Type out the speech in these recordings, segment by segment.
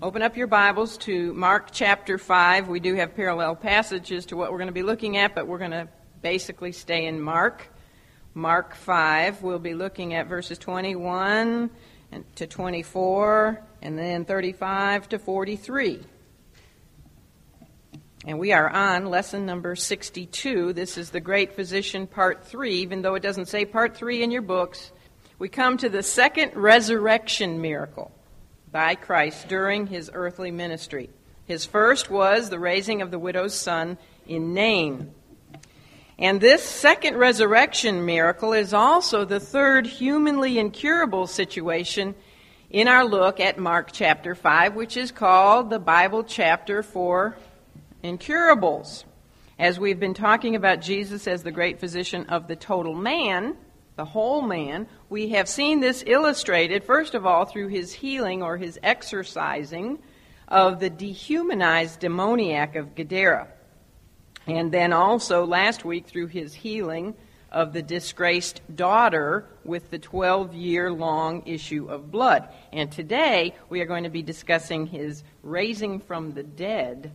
Open up your Bibles to Mark chapter 5. We do have parallel passages to what we're going to be looking at, but we're going to basically stay in Mark. Mark 5. We'll be looking at verses 21 to 24, and then 35 to 43. And we are on lesson number 62. This is the Great Physician, part 3, even though it doesn't say part 3 in your books. We come to the second resurrection miracle by Christ during his earthly ministry. His first was the raising of the widow's son in Nain. And this second resurrection miracle is also the third humanly incurable situation in our look at Mark chapter 5, which is called the Bible chapter for incurables. As we've been talking about Jesus as the great physician of the total man, the whole man, we have seen this illustrated, first of all, through his healing or his exorcising of the dehumanized demoniac of Gadara. And then also last week through his healing of the disgraced daughter with the 12 year long issue of blood. And today we are going to be discussing his raising from the dead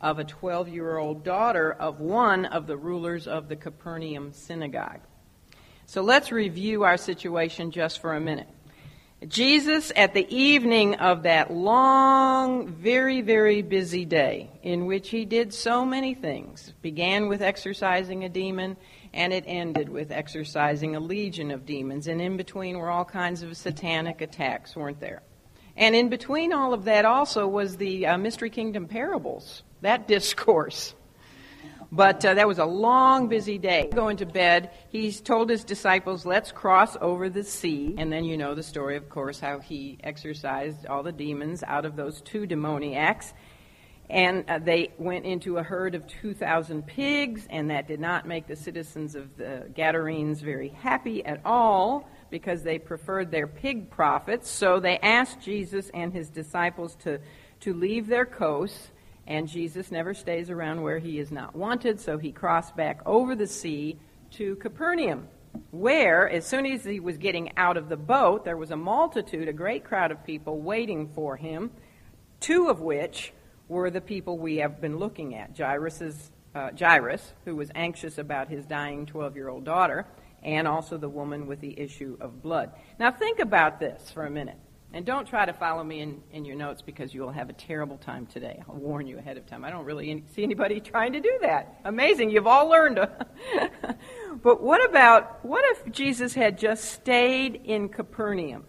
of a 12 year old daughter of one of the rulers of the Capernaum synagogue. So let's review our situation just for a minute. Jesus, at the evening of that long, very, very busy day, in which he did so many things, began with exorcising a demon, and it ended with exorcising a legion of demons. And in between were all kinds of satanic attacks, weren't there? And in between all of that also was the uh, Mystery Kingdom parables, that discourse. But uh, that was a long, busy day. Going to bed, he's told his disciples, let's cross over the sea. And then you know the story, of course, how he exorcised all the demons out of those two demoniacs. And uh, they went into a herd of 2,000 pigs, and that did not make the citizens of the Gadarenes very happy at all because they preferred their pig profits. So they asked Jesus and his disciples to, to leave their coasts and Jesus never stays around where he is not wanted, so he crossed back over the sea to Capernaum, where, as soon as he was getting out of the boat, there was a multitude, a great crowd of people waiting for him, two of which were the people we have been looking at Jairus's, uh, Jairus, who was anxious about his dying 12 year old daughter, and also the woman with the issue of blood. Now, think about this for a minute. And don't try to follow me in, in your notes because you will have a terrible time today. I'll warn you ahead of time. I don't really see anybody trying to do that. Amazing. You've all learned. but what about, what if Jesus had just stayed in Capernaum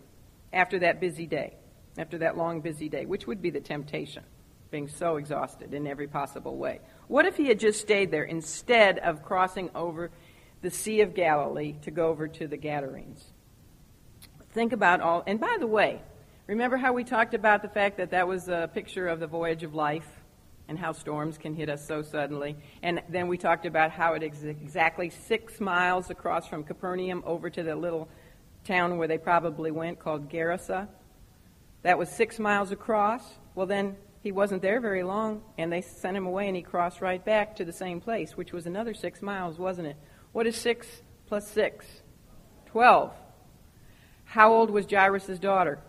after that busy day, after that long, busy day, which would be the temptation, being so exhausted in every possible way? What if he had just stayed there instead of crossing over the Sea of Galilee to go over to the Gadarenes? Think about all, and by the way, Remember how we talked about the fact that that was a picture of the voyage of life and how storms can hit us so suddenly? And then we talked about how it is exactly six miles across from Capernaum over to the little town where they probably went called Gerasa. That was six miles across. Well, then he wasn't there very long, and they sent him away, and he crossed right back to the same place, which was another six miles, wasn't it? What is six plus six? Twelve. How old was Jairus' daughter?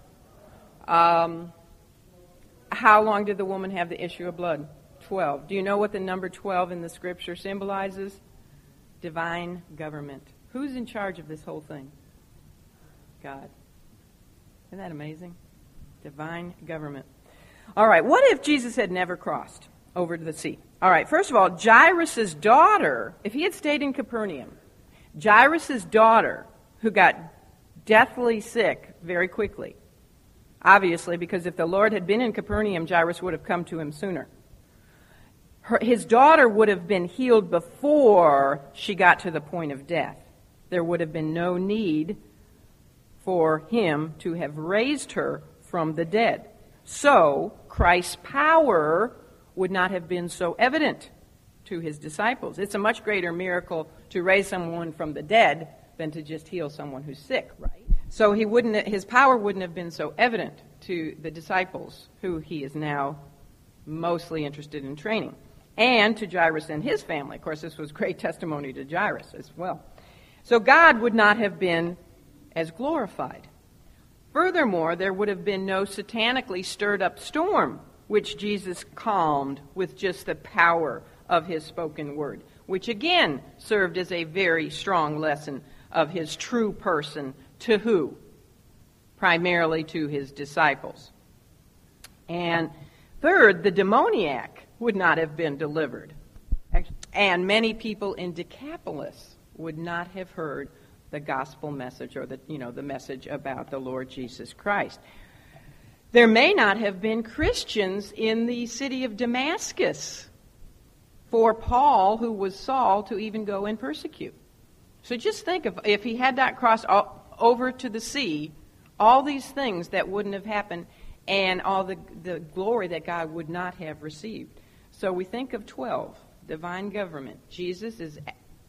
Um, how long did the woman have the issue of blood? 12. Do you know what the number 12 in the scripture symbolizes? Divine government. Who's in charge of this whole thing? God. Isn't that amazing? Divine government. All right, what if Jesus had never crossed over to the sea? All right, first of all, Jairus' daughter, if he had stayed in Capernaum, Jairus' daughter, who got deathly sick very quickly, obviously, because if the Lord had been in Capernaum, Jairus would have come to him sooner. Her, his daughter would have been healed before she got to the point of death. There would have been no need for him to have raised her from the dead. So, Christ's power would not have been so evident to his disciples. It's a much greater miracle to raise someone from the dead than to just heal someone who's sick, right? So he wouldn't, his power wouldn't have been so evident to the disciples, who he is now mostly interested in training, and to Jairus and his family. Of course, this was great testimony to Jairus as well. So God would not have been as glorified. Furthermore, there would have been no satanically stirred up storm, which Jesus calmed with just the power of his spoken word, which again served as a very strong lesson of his true person to who? Primarily to his disciples. And third, the demoniac would not have been delivered. And many people in Decapolis would not have heard the gospel message or the, you know, the message about the Lord Jesus Christ. There may not have been Christians in the city of Damascus for Paul, who was Saul, to even go and persecute. So just think of if he had not crossed over to the sea, all these things that wouldn't have happened and all the, the glory that God would not have received. So we think of 12, divine government. Jesus is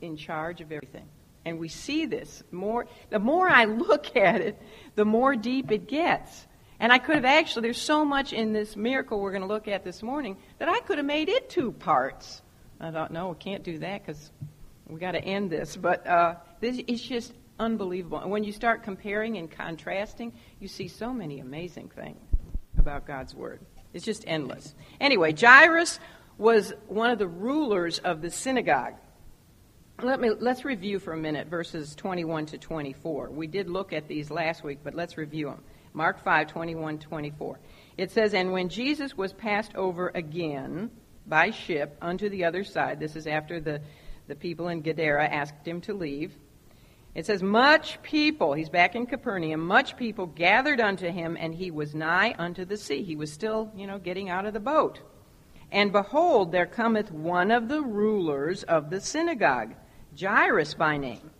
in charge of everything. And we see this more. The more I look at it, the more deep it gets. And I could have actually, there's so much in this miracle we're going to look at this morning that I could have made it two parts. I thought, no, we can't do that because we got to end this. But uh, this is just unbelievable. And when you start comparing and contrasting, you see so many amazing things about God's Word. It's just endless. Anyway, Jairus was one of the rulers of the synagogue. Let me, let's review for a minute verses 21 to 24. We did look at these last week, but let's review them. Mark 5, 21, 24. It says, And when Jesus was passed over again by ship unto the other side, this is after the, the people in Gadara asked him to leave. It says, Much people, he's back in Capernaum, much people gathered unto him, and he was nigh unto the sea. He was still, you know, getting out of the boat. And behold, there cometh one of the rulers of the synagogue Jairus by name.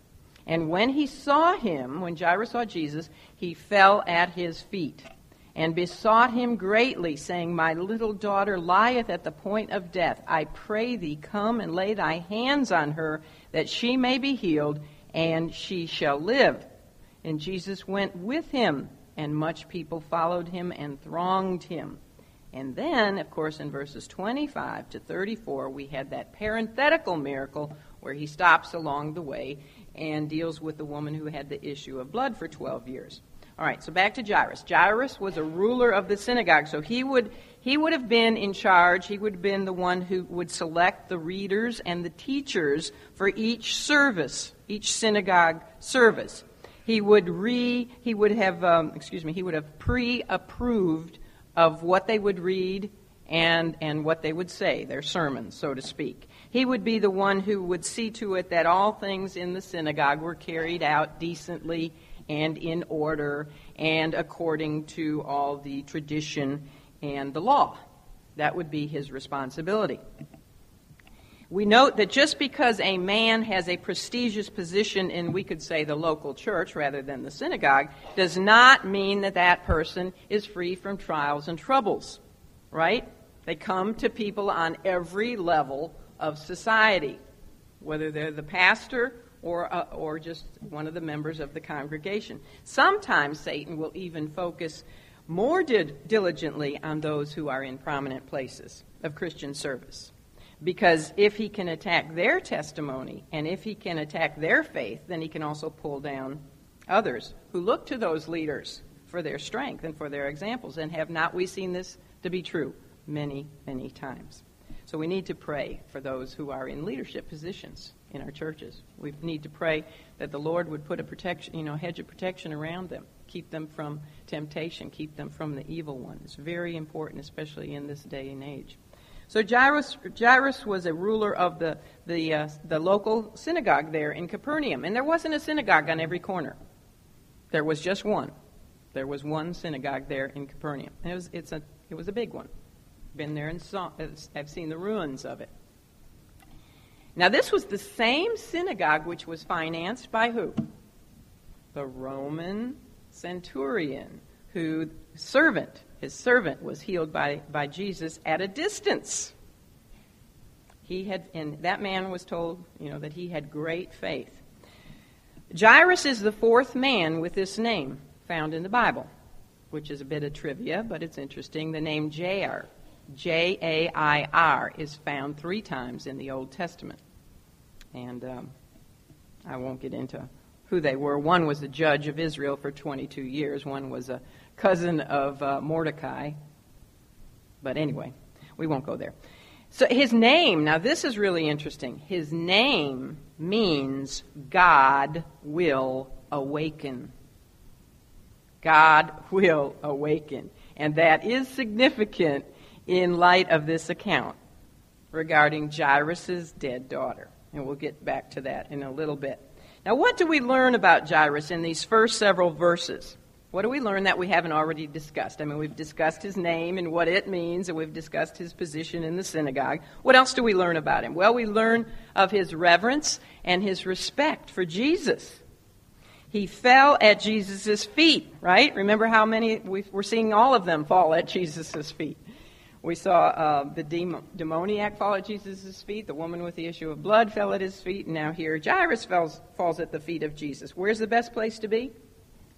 And when he saw him, when Jairus saw Jesus, he fell at his feet and besought him greatly, saying, My little daughter lieth at the point of death. I pray thee, come and lay thy hands on her, that she may be healed, and she shall live. And Jesus went with him, and much people followed him and thronged him. And then, of course, in verses 25 to 34, we had that parenthetical miracle where he stops along the way and deals with the woman who had the issue of blood for 12 years. All right, so back to Jairus. Jairus was a ruler of the synagogue, so he would he would have been in charge. He would have been the one who would select the readers and the teachers for each service, each synagogue service. He would re he would have um, excuse me he would have pre-approved of what they would read and and what they would say, their sermons, so to speak. He would be the one who would see to it that all things in the synagogue were carried out decently and in order and according to all the tradition and the law. That would be his responsibility. We note that just because a man has a prestigious position in, we could say, the local church rather than the synagogue, does not mean that that person is free from trials and troubles, right? They come to people on every level of society, whether they're the pastor or, uh, or just one of the members of the congregation. Sometimes Satan will even focus more did diligently on those who are in prominent places of Christian service. Because if he can attack their testimony and if he can attack their faith, then he can also pull down others who look to those leaders for their strength and for their examples. And have not we seen this to be true many, many times? So we need to pray for those who are in leadership positions in our churches. We need to pray that the Lord would put a protection, you know, hedge of protection around them, keep them from temptation, keep them from the evil one. It's very important, especially in this day and age. So Jairus, Jairus was a ruler of the, the, uh, the local synagogue there in Capernaum. And there wasn't a synagogue on every corner. There was just one. There was one synagogue there in Capernaum. And it was, it's a, it was a big one been there and saw, I've seen the ruins of it. Now, this was the same synagogue which was financed by who? The Roman centurion, who servant, his servant, was healed by, by Jesus at a distance. He had, and that man was told, you know, that he had great faith. Jairus is the fourth man with this name found in the Bible, which is a bit of trivia, but it's interesting. The name Jair J A I R is found three times in the Old Testament. And um, I won't get into who they were. One was a judge of Israel for 22 years, one was a cousin of uh, Mordecai. But anyway, we won't go there. So his name, now this is really interesting. His name means God will awaken. God will awaken. And that is significant in light of this account regarding Jairus' dead daughter. And we'll get back to that in a little bit. Now, what do we learn about Jairus in these first several verses? What do we learn that we haven't already discussed? I mean, we've discussed his name and what it means, and we've discussed his position in the synagogue. What else do we learn about him? Well, we learn of his reverence and his respect for Jesus. He fell at Jesus' feet, right? Remember how many, we're seeing all of them fall at Jesus' feet. We saw uh, the demoniac fall at Jesus' feet. The woman with the issue of blood fell at his feet. And now here, Jairus falls, falls at the feet of Jesus. Where's the best place to be?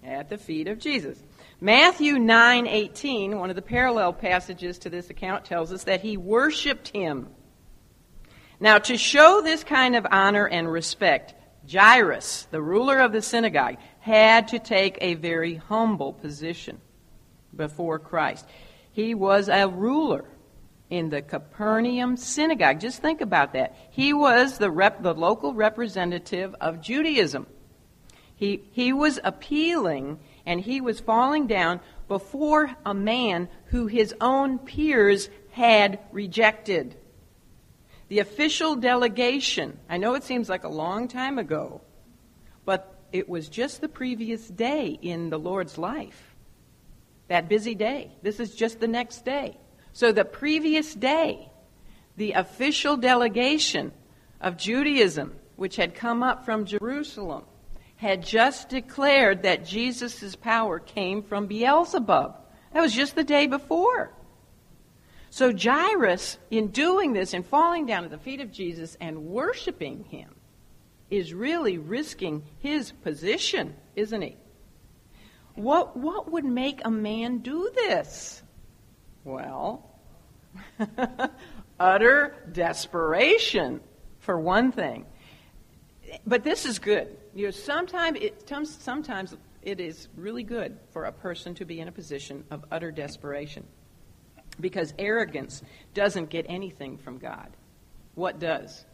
At the feet of Jesus. Matthew 9:18, one of the parallel passages to this account tells us that he worshiped him. Now, to show this kind of honor and respect, Jairus, the ruler of the synagogue, had to take a very humble position before Christ. He was a ruler in the Capernaum synagogue. Just think about that. He was the, rep, the local representative of Judaism. He, he was appealing and he was falling down before a man who his own peers had rejected. The official delegation, I know it seems like a long time ago, but it was just the previous day in the Lord's life that busy day. This is just the next day. So the previous day, the official delegation of Judaism, which had come up from Jerusalem, had just declared that Jesus' power came from Beelzebub. That was just the day before. So Jairus, in doing this and falling down at the feet of Jesus and worshiping him, is really risking his position, isn't he? What, what would make a man do this? Well, utter desperation, for one thing. But this is good. You know, sometimes it, sometimes it is really good for a person to be in a position of utter desperation because arrogance doesn't get anything from God. What does?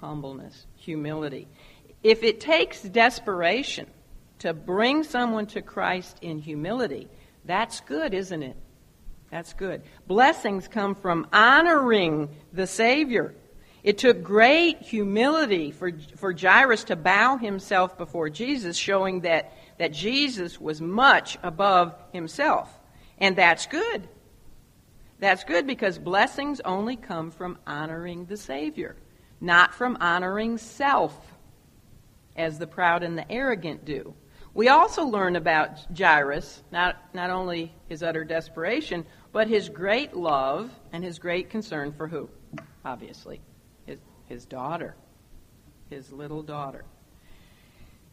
Humbleness, humility. If it takes desperation to bring someone to Christ in humility, that's good, isn't it? That's good. Blessings come from honoring the Savior. It took great humility for, for Jairus to bow himself before Jesus, showing that, that Jesus was much above himself. And that's good. That's good because blessings only come from honoring the Savior, not from honoring self, as the proud and the arrogant do. We also learn about Jairus, not, not only his utter desperation, but his great love and his great concern for who? Obviously, his, his daughter, his little daughter.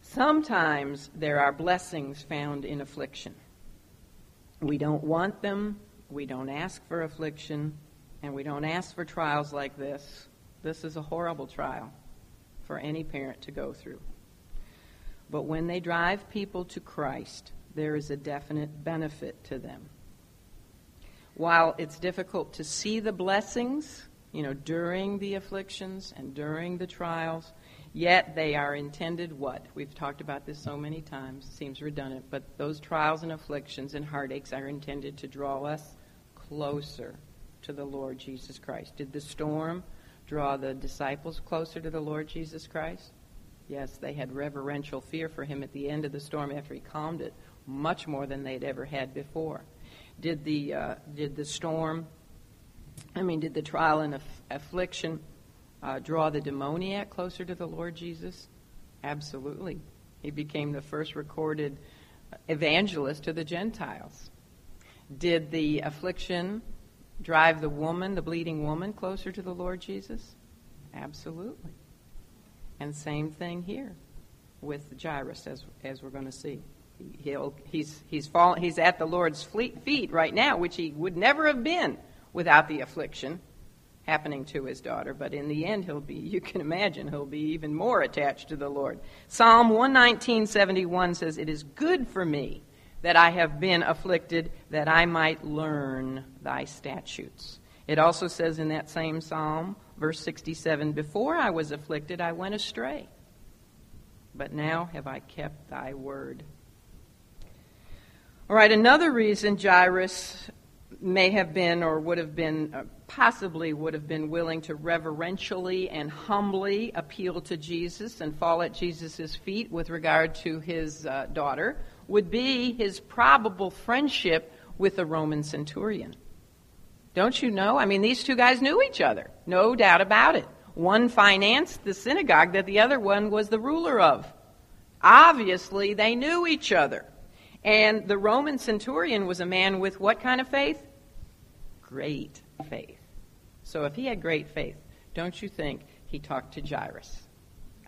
Sometimes there are blessings found in affliction. We don't want them, we don't ask for affliction, and we don't ask for trials like this. This is a horrible trial for any parent to go through. But when they drive people to Christ, there is a definite benefit to them. While it's difficult to see the blessings, you know, during the afflictions and during the trials, yet they are intended what? We've talked about this so many times, seems redundant, but those trials and afflictions and heartaches are intended to draw us closer to the Lord Jesus Christ. Did the storm draw the disciples closer to the Lord Jesus Christ? Yes, they had reverential fear for him at the end of the storm after he calmed it, much more than they'd ever had before. Did the, uh, did the storm, I mean, did the trial and aff- affliction uh, draw the demoniac closer to the Lord Jesus? Absolutely. He became the first recorded evangelist to the Gentiles. Did the affliction drive the woman, the bleeding woman, closer to the Lord Jesus? Absolutely. And same thing here with Jairus, as, as we're going to see. He'll, he's, he's, fall, he's at the Lord's feet right now, which he would never have been without the affliction. happening to his daughter, but in the end he'll be, you can imagine, he'll be even more attached to the Lord. Psalm 119:71 says, "It is good for me that I have been afflicted that I might learn thy statutes." It also says in that same psalm, verse 67, "Before I was afflicted I went astray, but now have I kept thy word." All right, another reason Jairus may have been or would have been, uh, possibly would have been willing to reverentially and humbly appeal to Jesus and fall at Jesus' feet with regard to his uh, daughter would be his probable friendship with the Roman centurion. Don't you know? I mean, these two guys knew each other, no doubt about it. One financed the synagogue that the other one was the ruler of. Obviously, they knew each other. And the Roman centurion was a man with what kind of faith? Great faith. So if he had great faith, don't you think he talked to Jairus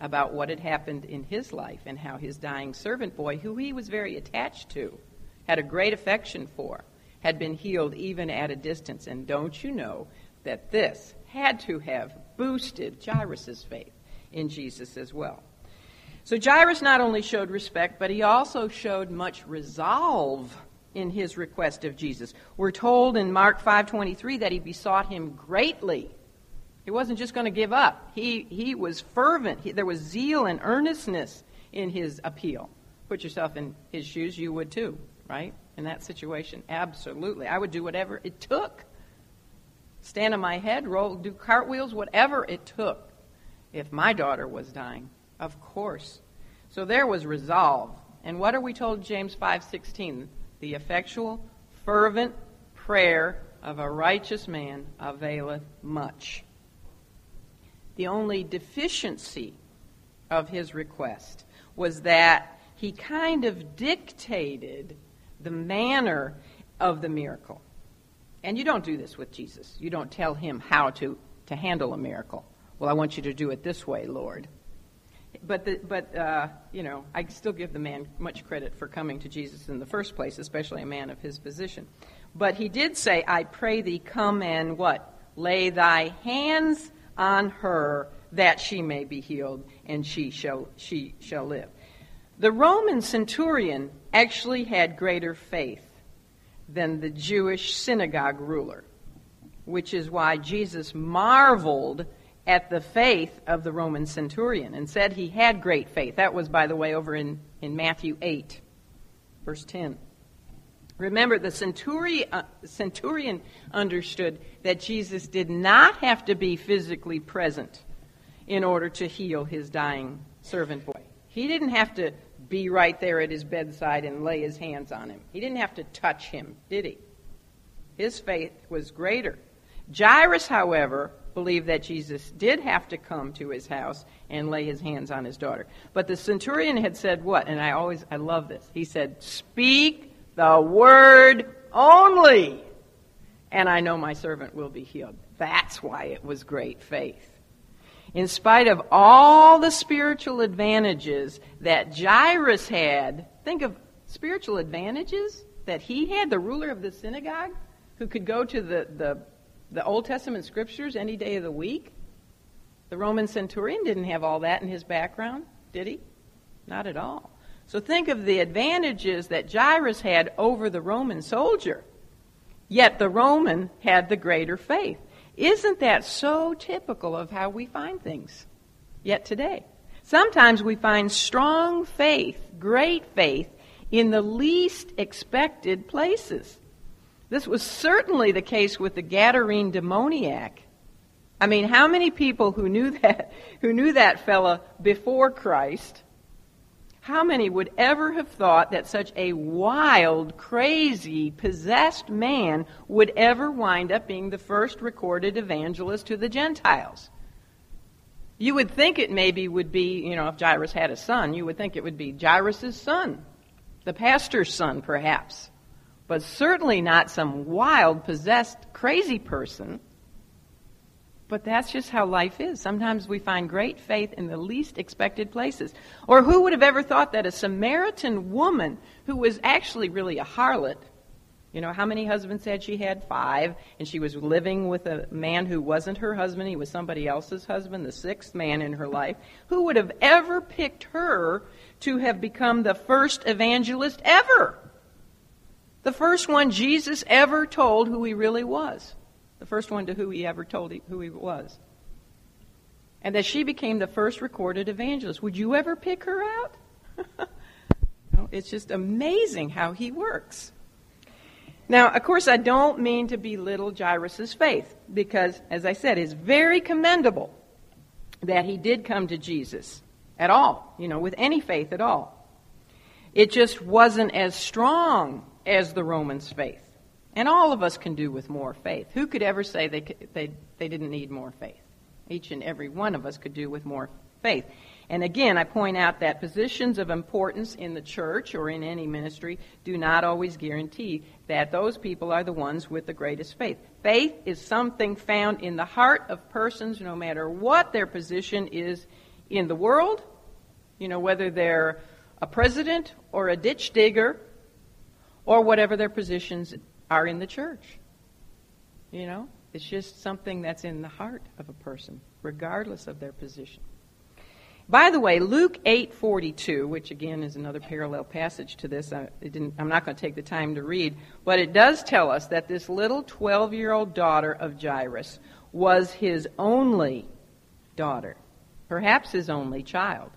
about what had happened in his life and how his dying servant boy, who he was very attached to, had a great affection for, had been healed even at a distance. And don't you know that this had to have boosted Jairus' faith in Jesus as well? So Jairus not only showed respect, but he also showed much resolve in his request of Jesus. We're told in Mark 5:23 that he besought him greatly. He wasn't just going to give up. He he was fervent. He, there was zeal and earnestness in his appeal. Put yourself in his shoes, you would too, right? In that situation, absolutely. I would do whatever it took. Stand on my head, roll, do cartwheels, whatever it took. If my daughter was dying, of course. So there was resolve. And what are we told James 5:16? The effectual, fervent prayer of a righteous man availeth much. The only deficiency of his request was that he kind of dictated the manner of the miracle. And you don't do this with Jesus. You don't tell him how to, to handle a miracle. Well, I want you to do it this way, Lord. But, the, but uh, you know, I still give the man much credit for coming to Jesus in the first place, especially a man of his position. But he did say, I pray thee, come and what? Lay thy hands on her that she may be healed and she shall, she shall live. The Roman centurion actually had greater faith than the Jewish synagogue ruler, which is why Jesus marveled at the faith of the Roman centurion and said he had great faith. That was, by the way, over in, in Matthew 8, verse 10. Remember, the centurion, uh, centurion understood that Jesus did not have to be physically present in order to heal his dying servant boy. He didn't have to be right there at his bedside and lay his hands on him. He didn't have to touch him, did he? His faith was greater. Jairus, however, believed that Jesus did have to come to his house and lay his hands on his daughter. But the centurion had said what? And I always, I love this. He said, Speak the word only, and I know my servant will be healed. That's why it was great faith. In spite of all the spiritual advantages that Jairus had, think of spiritual advantages that he had, the ruler of the synagogue, who could go to the, the the Old Testament scriptures any day of the week. The Roman centurion didn't have all that in his background, did he? Not at all. So think of the advantages that Jairus had over the Roman soldier. Yet the Roman had the greater faith. Isn't that so typical of how we find things yet today? Sometimes we find strong faith, great faith, in the least expected places. This was certainly the case with the Gadarene demoniac. I mean, how many people who knew that, who knew that fella before Christ, how many would ever have thought that such a wild, crazy, possessed man would ever wind up being the first recorded evangelist to the Gentiles? You would think it maybe would be, you know, if Jairus had a son, you would think it would be Jairus' son, the pastor's son, perhaps but certainly not some wild, possessed, crazy person. But that's just how life is. Sometimes we find great faith in the least expected places. Or who would have ever thought that a Samaritan woman, who was actually really a harlot, You know, how many husbands had she had? Five. And she was living with a man who wasn't her husband. He was somebody else's husband, the sixth man in her life. Who would have ever picked her to have become the first evangelist ever? The first one Jesus ever told who he really was. The first one to who he ever told who he was. And that she became the first recorded evangelist. Would you ever pick her out? it's just amazing how he works. Now, of course, I don't mean to belittle Jairus' faith, because, as I said, it's very commendable that he did come to Jesus at all, you know, with any faith at all. It just wasn't as strong as the Romans' faith. And all of us can do with more faith. Who could ever say they, they, they didn't need more faith? Each and every one of us could do with more faith. And again, I point out that positions of importance in the church or in any ministry do not always guarantee that those people are the ones with the greatest faith. Faith is something found in the heart of persons no matter what their position is in the world, you know, whether they're a president or a ditch digger or whatever their positions are in the church. You know, it's just something that's in the heart of a person, regardless of their position. By the way, Luke 8:42, which again is another parallel passage to this, I am not going to take the time to read, but it does tell us that this little 12-year-old daughter of Jairus was his only daughter, perhaps his only child.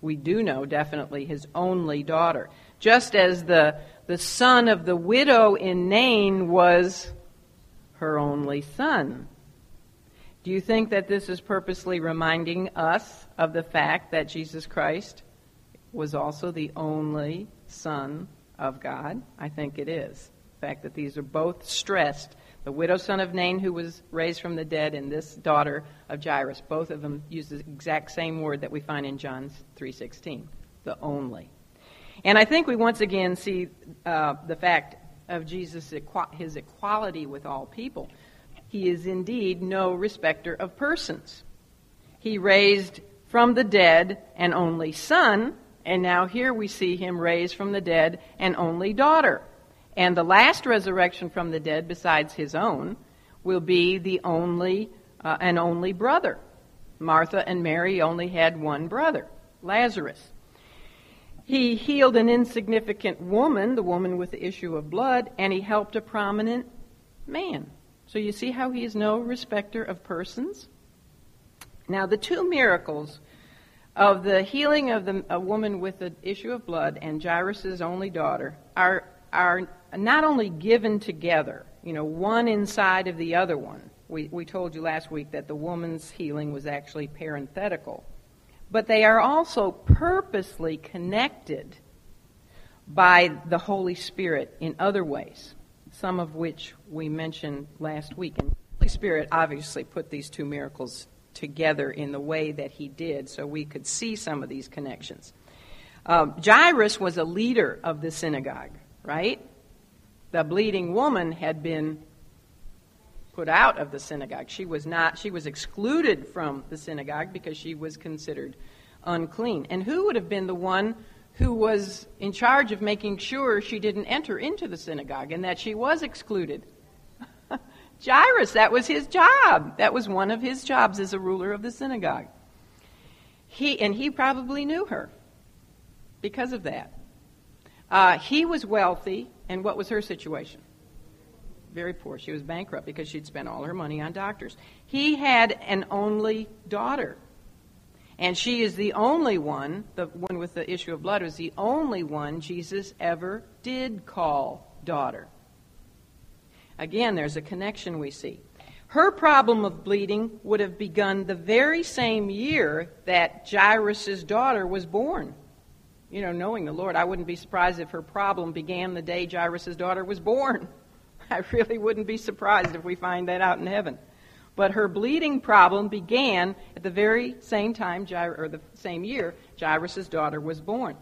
We do know definitely his only daughter. Just as the the son of the widow in Nain was her only son. Do you think that this is purposely reminding us of the fact that Jesus Christ was also the only Son of God? I think it is. The fact that these are both stressed. The widow son of Nain, who was raised from the dead, and this daughter of Jairus, both of them use the exact same word that we find in John 3.16, the only. And I think we once again see uh, the fact of Jesus' his equality with all people. He is indeed no respecter of persons. He raised from the dead an only son, and now here we see him raised from the dead an only daughter. And the last resurrection from the dead, besides his own, will be the only uh, an only brother. Martha and Mary only had one brother, Lazarus. He healed an insignificant woman, the woman with the issue of blood, and he helped a prominent man. So you see how he is no respecter of persons? Now, the two miracles of the healing of the, a woman with the issue of blood and Jairus' only daughter are, are not only given together, you know, one inside of the other one. We, we told you last week that the woman's healing was actually parenthetical but they are also purposely connected by the Holy Spirit in other ways, some of which we mentioned last week. And the Holy Spirit obviously put these two miracles together in the way that he did so we could see some of these connections. Um, Jairus was a leader of the synagogue, right? The bleeding woman had been put out of the synagogue. She was not she was excluded from the synagogue because she was considered unclean. And who would have been the one who was in charge of making sure she didn't enter into the synagogue and that she was excluded? Jairus, that was his job. That was one of his jobs as a ruler of the synagogue. He and he probably knew her because of that. Uh, he was wealthy, and what was her situation? Very poor. She was bankrupt because she'd spent all her money on doctors. He had an only daughter. And she is the only one, the one with the issue of blood was the only one Jesus ever did call daughter. Again, there's a connection we see. Her problem of bleeding would have begun the very same year that Jairus' daughter was born. You know, knowing the Lord, I wouldn't be surprised if her problem began the day Jairus' daughter was born. I really wouldn't be surprised if we find that out in heaven. But her bleeding problem began at the very same time, or the same year, Jairus' daughter was born.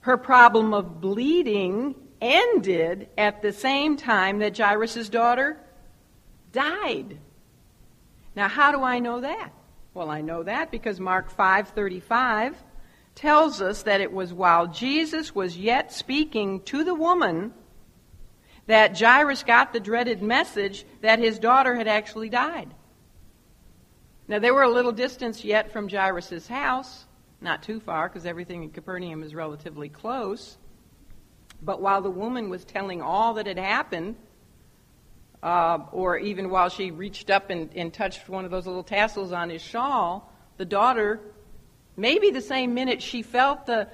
Her problem of bleeding ended at the same time that Jairus' daughter died. Now, how do I know that? Well, I know that because Mark 5:35 tells us that it was while Jesus was yet speaking to the woman that Jairus got the dreaded message that his daughter had actually died. Now, they were a little distance yet from Jairus' house, not too far because everything in Capernaum is relatively close. But while the woman was telling all that had happened, uh, or even while she reached up and, and touched one of those little tassels on his shawl, the daughter, maybe the same minute she felt the,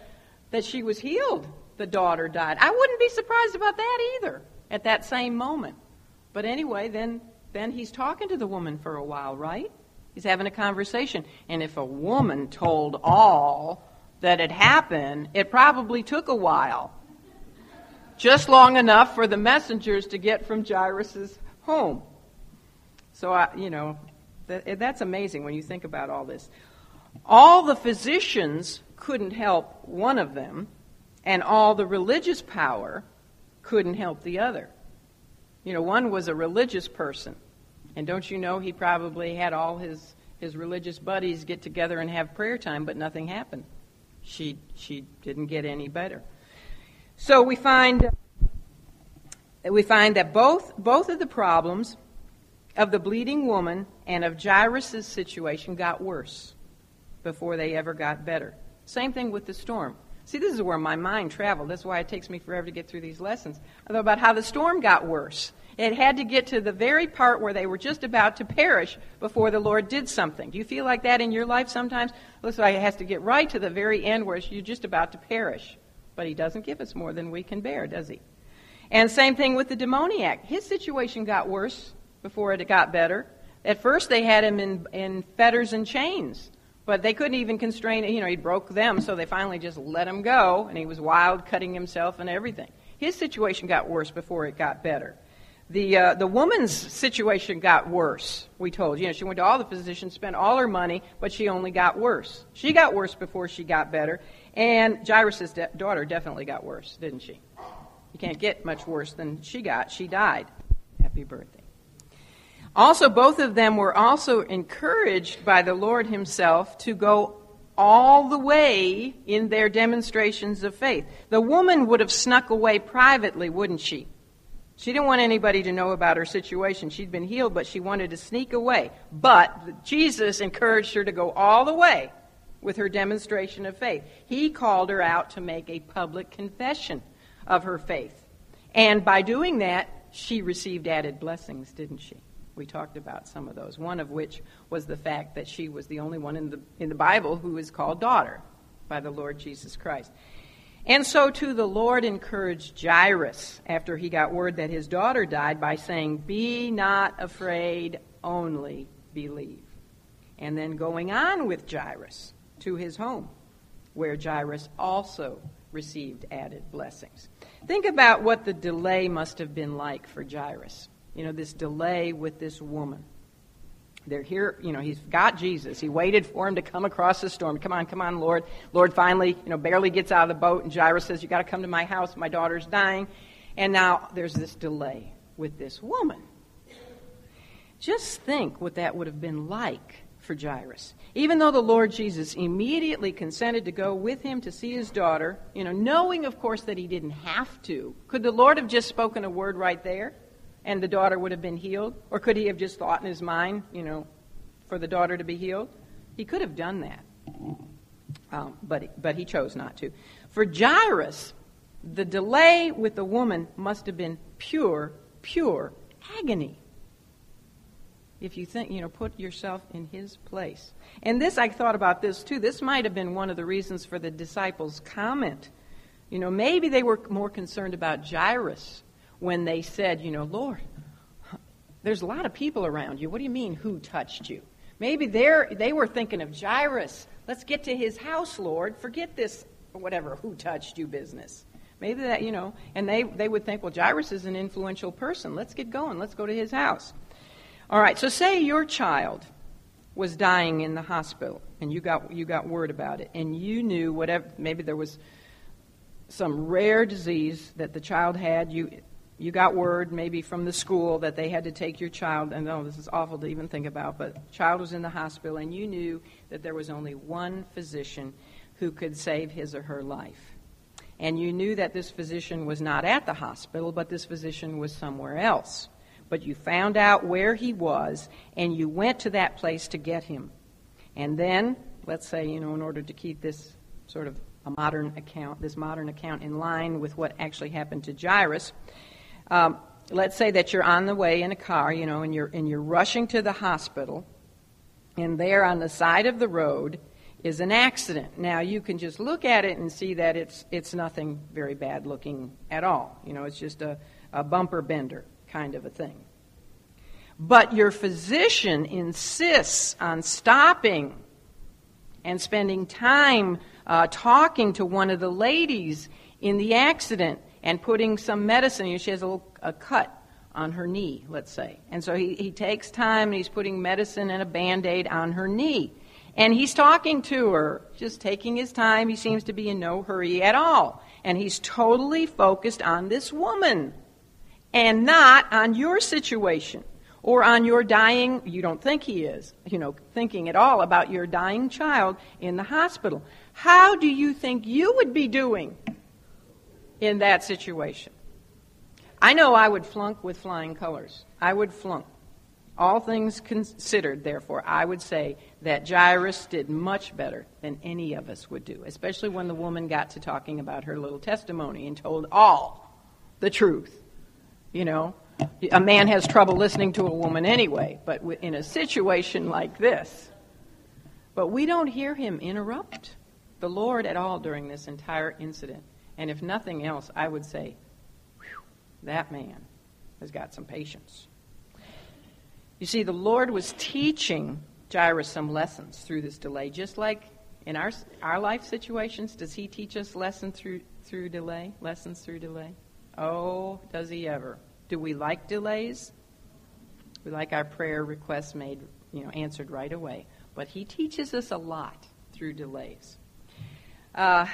that she was healed, the daughter died. I wouldn't be surprised about that either at that same moment. But anyway, then, then he's talking to the woman for a while, right? He's having a conversation. And if a woman told all that had happened, it probably took a while. Just long enough for the messengers to get from Jairus' home. So, I, you know, that, eh, that's amazing when you think about all this. All the physicians couldn't help one of them, and all the religious power couldn't help the other. You know, one was a religious person, and don't you know he probably had all his, his religious buddies get together and have prayer time, but nothing happened. She, she didn't get any better. So we find, we find that both, both of the problems of the bleeding woman and of Jairus' situation got worse before they ever got better. Same thing with the storm. See, this is where my mind traveled. That's why it takes me forever to get through these lessons. About how the storm got worse. It had to get to the very part where they were just about to perish before the Lord did something. Do you feel like that in your life sometimes? It looks like it has to get right to the very end where you're just about to perish. But He doesn't give us more than we can bear, does He? And same thing with the demoniac. His situation got worse before it got better. At first, they had him in, in fetters and chains. But they couldn't even constrain it. You know, he broke them, so they finally just let him go, and he was wild, cutting himself and everything. His situation got worse before it got better. The, uh, the woman's situation got worse, we told. You know, she went to all the physicians, spent all her money, but she only got worse. She got worse before she got better. And Jairus' de- daughter definitely got worse, didn't she? You can't get much worse than she got. She died. Happy birthday. Also, both of them were also encouraged by the Lord Himself to go all the way in their demonstrations of faith. The woman would have snuck away privately, wouldn't she? She didn't want anybody to know about her situation. She'd been healed, but she wanted to sneak away. But Jesus encouraged her to go all the way with her demonstration of faith. He called her out to make a public confession of her faith. And by doing that, she received added blessings, didn't she? We talked about some of those, one of which was the fact that she was the only one in the, in the Bible who is called daughter by the Lord Jesus Christ. And so, too, the Lord encouraged Jairus after he got word that his daughter died by saying, Be not afraid, only believe. And then going on with Jairus to his home, where Jairus also received added blessings. Think about what the delay must have been like for Jairus you know, this delay with this woman. They're here, you know, he's got Jesus. He waited for him to come across the storm. Come on, come on, Lord. Lord finally, you know, barely gets out of the boat, and Jairus says, You got to come to my house. My daughter's dying. And now there's this delay with this woman. Just think what that would have been like for Jairus. Even though the Lord Jesus immediately consented to go with him to see his daughter, you know, knowing, of course, that he didn't have to, could the Lord have just spoken a word right there? And the daughter would have been healed? Or could he have just thought in his mind, you know, for the daughter to be healed? He could have done that. Um, but, but he chose not to. For Jairus, the delay with the woman must have been pure, pure agony. If you think, you know, put yourself in his place. And this, I thought about this too. This might have been one of the reasons for the disciples' comment. You know, maybe they were more concerned about Jairus when they said, you know, Lord, there's a lot of people around you. What do you mean, who touched you? Maybe they were thinking of Jairus. Let's get to his house, Lord. Forget this, whatever, who touched you business. Maybe that, you know, and they, they would think, well, Jairus is an influential person. Let's get going. Let's go to his house. All right, so say your child was dying in the hospital and you got, you got word about it and you knew whatever, maybe there was some rare disease that the child had. You, you got word maybe from the school that they had to take your child, and oh, this is awful to even think about, but child was in the hospital, and you knew that there was only one physician who could save his or her life. and you knew that this physician was not at the hospital, but this physician was somewhere else. But you found out where he was, and you went to that place to get him. And then, let's say, you know, in order to keep this sort of a modern account, this modern account in line with what actually happened to Jairus, um, let's say that you're on the way in a car, you know, and you're, and you're rushing to the hospital, and there on the side of the road is an accident. Now, you can just look at it and see that it's, it's nothing very bad looking at all. You know, it's just a, a bumper bender kind of a thing. But your physician insists on stopping and spending time uh, talking to one of the ladies in the accident and putting some medicine. She has a, little, a cut on her knee, let's say. And so he, he takes time and he's putting medicine and a band aid on her knee. And he's talking to her, just taking his time. He seems to be in no hurry at all. And he's totally focused on this woman and not on your situation or on your dying, you don't think he is, you know, thinking at all about your dying child in the hospital. How do you think you would be doing in that situation? I know I would flunk with flying colors. I would flunk. All things considered, therefore, I would say that Jairus did much better than any of us would do, especially when the woman got to talking about her little testimony and told all the truth. You know, a man has trouble listening to a woman anyway, but in a situation like this. But we don't hear him interrupt the Lord at all during this entire incident. And if nothing else, I would say, that man has got some patience. You see, the Lord was teaching Jairus some lessons through this delay, just like in our, our life situations. Does he teach us lessons through, through delay? Lessons through delay? Oh, does he ever? Do we like delays? We like our prayer requests made, you know, answered right away. But he teaches us a lot through delays. Uh,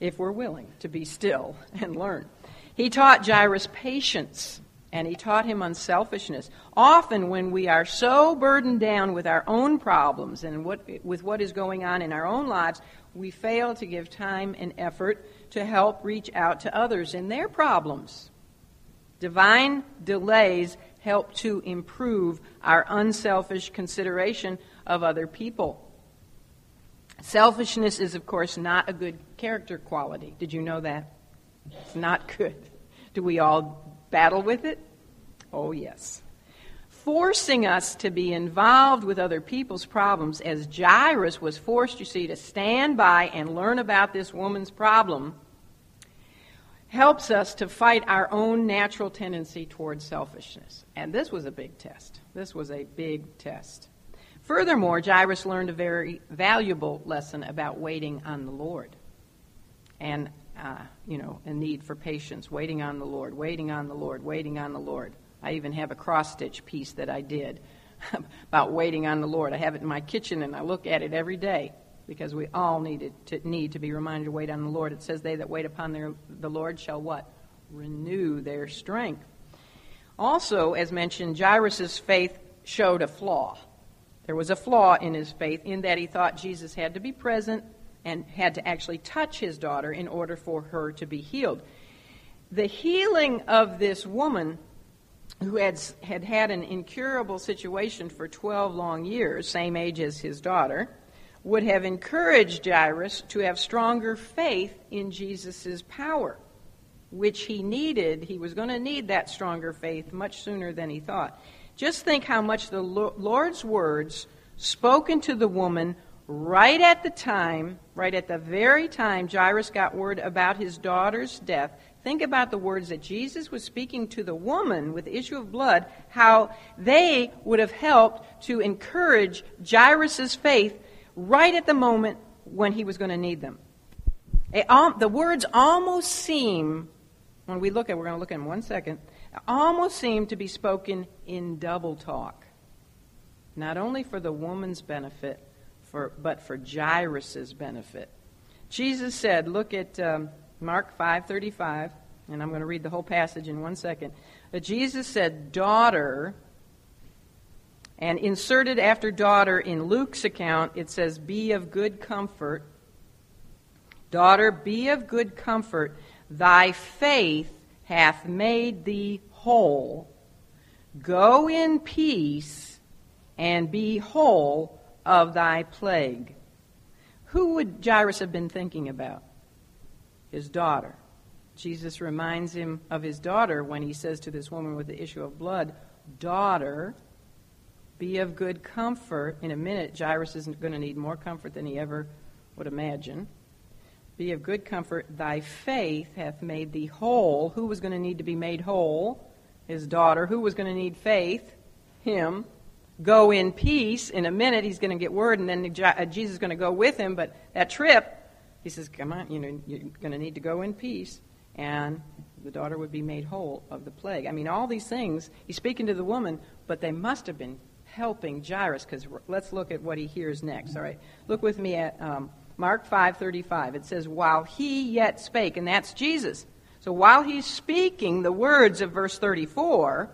if we're willing to be still and learn. He taught Jairus patience and he taught him unselfishness. Often, when we are so burdened down with our own problems and what, with what is going on in our own lives, we fail to give time and effort to help reach out to others in their problems. Divine delays help to improve our unselfish consideration of other people. Selfishness is, of course, not a good character quality. Did you know that? It's not good. Do we all battle with it? Oh, yes. Forcing us to be involved with other people's problems, as Jairus was forced, you see, to stand by and learn about this woman's problem, helps us to fight our own natural tendency towards selfishness. And this was a big test. This was a big test. Furthermore, Jairus learned a very valuable lesson about waiting on the Lord. And uh, you know, a need for patience, waiting on the Lord, waiting on the Lord, waiting on the Lord. I even have a cross stitch piece that I did about waiting on the Lord. I have it in my kitchen and I look at it every day because we all needed to need to be reminded to wait on the Lord. It says, "They that wait upon their, the Lord shall what? Renew their strength." Also, as mentioned, Jairus' faith showed a flaw. There was a flaw in his faith in that he thought Jesus had to be present and had to actually touch his daughter in order for her to be healed. The healing of this woman who had, had had an incurable situation for 12 long years, same age as his daughter, would have encouraged Jairus to have stronger faith in Jesus' power, which he needed. He was going to need that stronger faith much sooner than he thought. Just think how much the Lord's words spoken to the woman right at the time, right at the very time Jairus got word about his daughter's death, think about the words that Jesus was speaking to the woman with the issue of blood, how they would have helped to encourage Jairus' faith right at the moment when he was going to need them. It, um, the words almost seem, when we look at, we're going to look at in one second, almost seemed to be spoken in double talk. Not only for the woman's benefit, for, but for Jairus' benefit. Jesus said, look at um, Mark 5:35, and I'm going to read the whole passage in one second. But Jesus said, "Daughter," and inserted after daughter in Luke's account, it says, "Be of good comfort." Daughter, be of good comfort. Thy faith hath made thee whole. Go in peace and be whole of thy plague. Who would Jairus have been thinking about? His daughter. Jesus reminds him of his daughter when he says to this woman with the issue of blood, Daughter, be of good comfort. In a minute, Jairus is going to need more comfort than he ever would imagine. Be of good comfort. Thy faith hath made thee whole. Who was going to need to be made whole? His daughter. Who was going to need faith? Him. Go in peace. In a minute, he's going to get word, and then uh, Jesus is going to go with him. But that trip, he says, Come on, you know, you're going to need to go in peace. And the daughter would be made whole of the plague. I mean, all these things, he's speaking to the woman, but they must have been helping Jairus, because let's look at what he hears next. All right, look with me at um, Mark 5:35. It says, "While he yet spake," and that's Jesus. So while he's speaking the words of verse 34,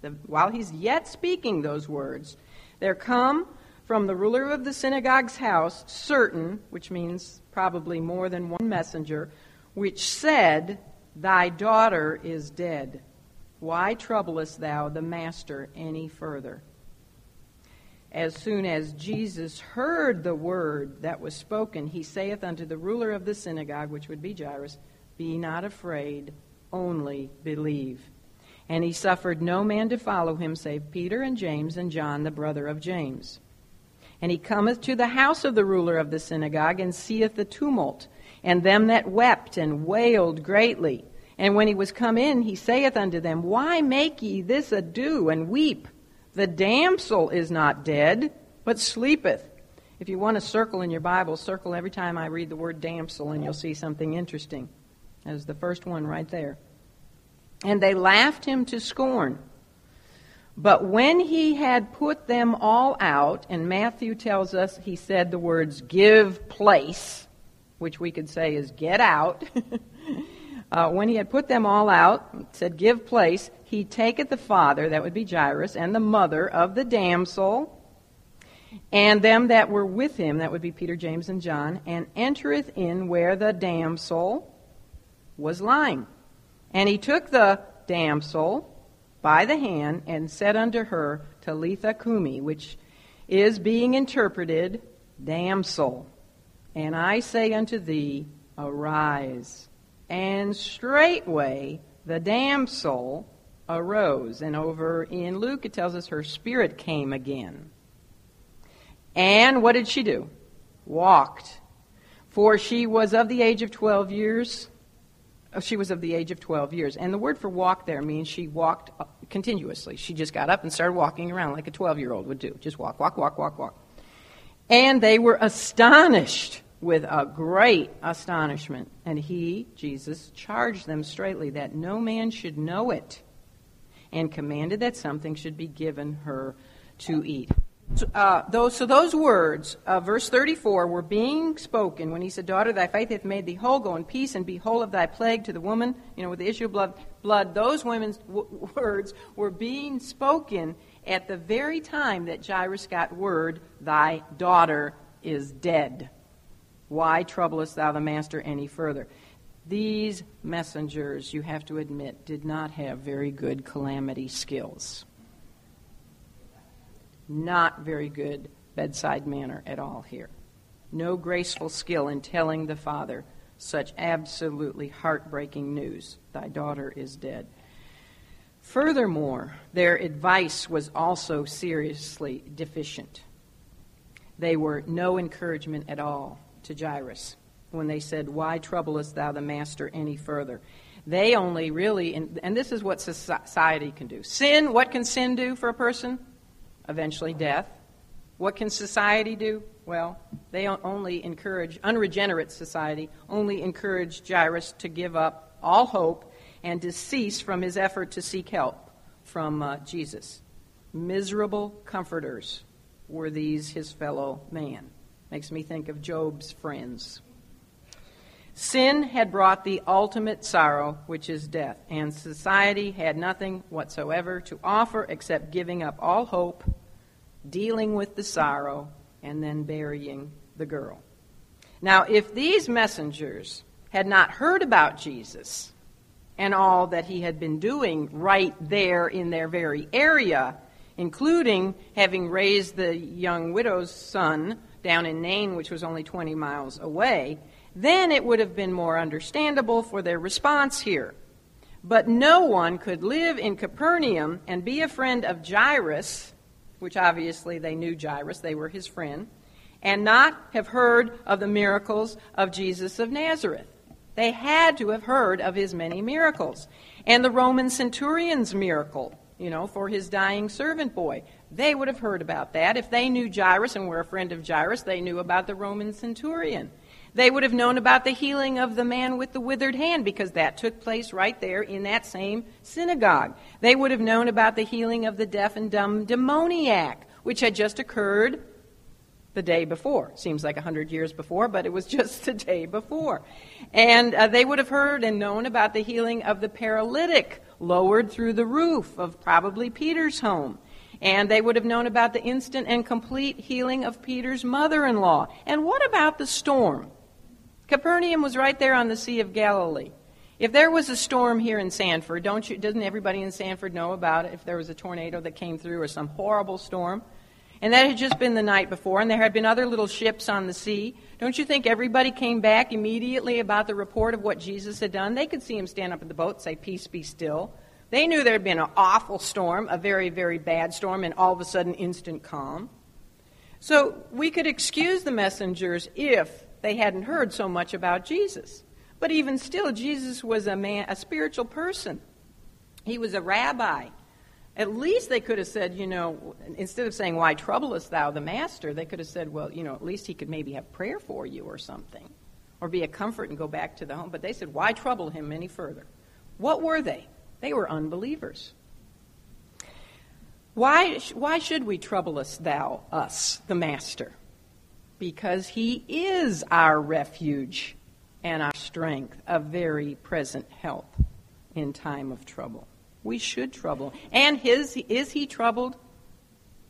the, while he's yet speaking those words, there come from the ruler of the synagogue's house certain, which means probably more than one messenger, which said, Thy daughter is dead. Why troublest thou the master any further? As soon as Jesus heard the word that was spoken, he saith unto the ruler of the synagogue, which would be Jairus, Be not afraid, only believe. And he suffered no man to follow him save Peter and James and John, the brother of James. And he cometh to the house of the ruler of the synagogue, and seeth the tumult, and them that wept and wailed greatly. And when he was come in, he saith unto them, Why make ye this ado and weep? The damsel is not dead, but sleepeth. If you want to circle in your Bible, circle every time I read the word damsel, and you'll see something interesting. As the first one right there. And they laughed him to scorn. But when he had put them all out, and Matthew tells us he said the words, give place, which we could say is get out. uh, when he had put them all out, said, give place, he taketh the father, that would be Jairus, and the mother of the damsel, and them that were with him, that would be Peter, James, and John, and entereth in where the damsel was lying. And he took the damsel by the hand and said unto her, Talitha cumi, which is being interpreted, damsel. And I say unto thee, arise. And straightway the damsel arose. And over in Luke, it tells us her spirit came again. And what did she do? Walked. For she was of the age of 12 years. Oh, she was of the age of 12 years. And the word for walk there means she walked continuously. She just got up and started walking around like a 12 year old would do. Just walk, walk, walk, walk, walk. And they were astonished with a great astonishment. And he, Jesus, charged them straightly that no man should know it and commanded that something should be given her to eat. So, uh, those, so those words, uh, verse 34, were being spoken when he said, Daughter, thy faith hath made thee whole. Go in peace and be whole of thy plague to the woman, you know, with the issue of blood. blood those women's w- words were being spoken at the very time that Jairus got word, Thy daughter is dead. Why troublest thou the master any further? These messengers, you have to admit, did not have very good calamity skills. Not very good bedside manner at all here. No graceful skill in telling the father such absolutely heartbreaking news Thy daughter is dead. Furthermore, their advice was also seriously deficient. They were no encouragement at all to Jairus when they said, Why troublest thou the master any further? They only really, and this is what society can do. Sin, what can sin do for a person? Eventually death. What can society do? Well, they only encourage, unregenerate society only encourage Jairus to give up all hope and to cease from his effort to seek help from uh, Jesus. Miserable comforters were these his fellow man. Makes me think of Job's friends. Sin had brought the ultimate sorrow, which is death, and society had nothing whatsoever to offer except giving up all hope, dealing with the sorrow, and then burying the girl. Now, if these messengers had not heard about Jesus and all that he had been doing right there in their very area, including having raised the young widow's son down in Nain, which was only 20 miles away, then it would have been more understandable for their response here. But no one could live in Capernaum and be a friend of Jairus, which obviously they knew Jairus, they were his friend, and not have heard of the miracles of Jesus of Nazareth. They had to have heard of his many miracles. And the Roman centurion's miracle, you know, for his dying servant boy. They would have heard about that. If they knew Jairus and were a friend of Jairus, they knew about the Roman centurion. They would have known about the healing of the man with the withered hand because that took place right there in that same synagogue. They would have known about the healing of the deaf and dumb demoniac, which had just occurred the day before. Seems like a hundred years before, but it was just the day before. And uh, they would have heard and known about the healing of the paralytic lowered through the roof of probably Peter's home. And they would have known about the instant and complete healing of Peter's mother in law. And what about the storm? Capernaum was right there on the Sea of Galilee. If there was a storm here in Sanford, don't you, doesn't everybody in Sanford know about it? If there was a tornado that came through or some horrible storm? And that had just been the night before, and there had been other little ships on the sea. Don't you think everybody came back immediately about the report of what Jesus had done? They could see him stand up in the boat and say, Peace be still. They knew there had been an awful storm, a very, very bad storm, and all of a sudden instant calm. So we could excuse the messengers if they hadn't heard so much about Jesus. But even still, Jesus was a man, a spiritual person. He was a rabbi. At least they could have said, you know, instead of saying, Why troublest thou the master? They could have said, Well, you know, at least he could maybe have prayer for you or something, or be a comfort and go back to the home. But they said, Why trouble him any further? What were they? They were unbelievers. Why, why should we trouble us, thou, us, the master? because He is our refuge and our strength, a very present help in time of trouble. We should trouble. And his, is He troubled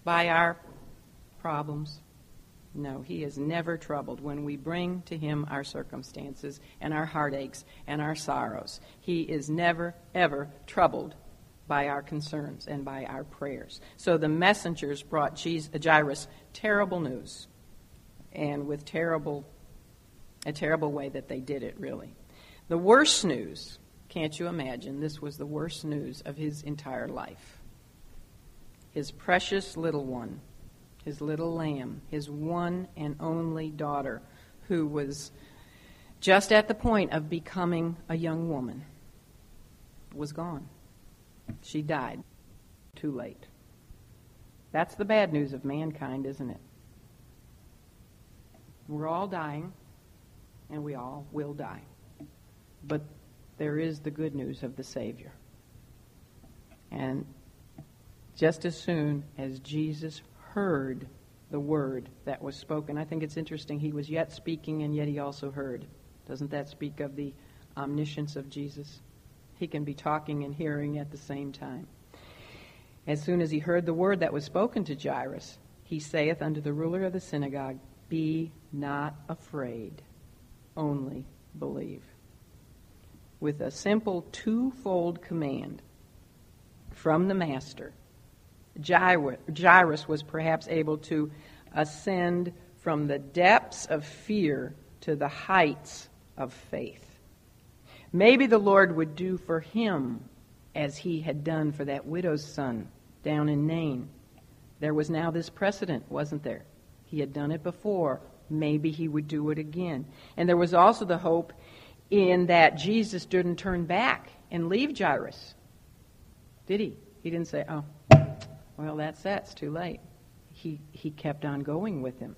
by our problems? No, He is never troubled when we bring to Him our circumstances and our heartaches and our sorrows. He is never, ever troubled by our concerns and by our prayers. So the messengers brought Jesus, uh, Jairus terrible news and with terrible, a terrible way that they did it, really. The worst news, can't you imagine? This was the worst news of his entire life. His precious little one, his little lamb, his one and only daughter, who was just at the point of becoming a young woman, was gone. She died. Too late. That's the bad news of mankind, isn't it? We're all dying, and we all will die. But there is the good news of the Savior. And just as soon as Jesus heard the word that was spoken, I think it's interesting. He was yet speaking, and yet he also heard. Doesn't that speak of the omniscience of Jesus? He can be talking and hearing at the same time. As soon as he heard the word that was spoken to Jairus, he saith unto the ruler of the synagogue, be not afraid, only believe. With a simple twofold command from the Master, Jairus was perhaps able to ascend from the depths of fear to the heights of faith. Maybe the Lord would do for him as he had done for that widow's son down in Nain. There was now this precedent, wasn't there? He had done it before. Maybe he would do it again. And there was also the hope in that Jesus didn't turn back and leave Jairus. Did he? He didn't say, oh, well, that's that. It's too late. He, he kept on going with him.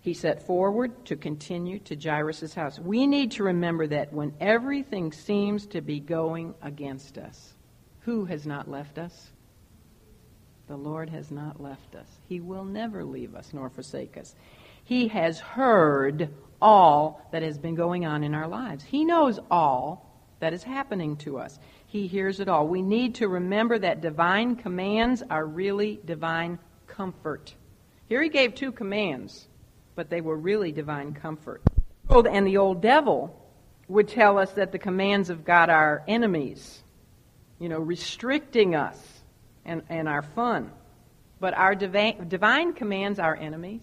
He set forward to continue to Jairus' house. We need to remember that when everything seems to be going against us, who has not left us? The Lord has not left us. He will never leave us nor forsake us. He has heard all that has been going on in our lives. He knows all that is happening to us. He hears it all. We need to remember that divine commands are really divine comfort. Here he gave two commands but they were really divine comfort. And the old devil would tell us that the commands of God are enemies, you know, restricting us and, and our fun. But our divine, divine commands are enemies.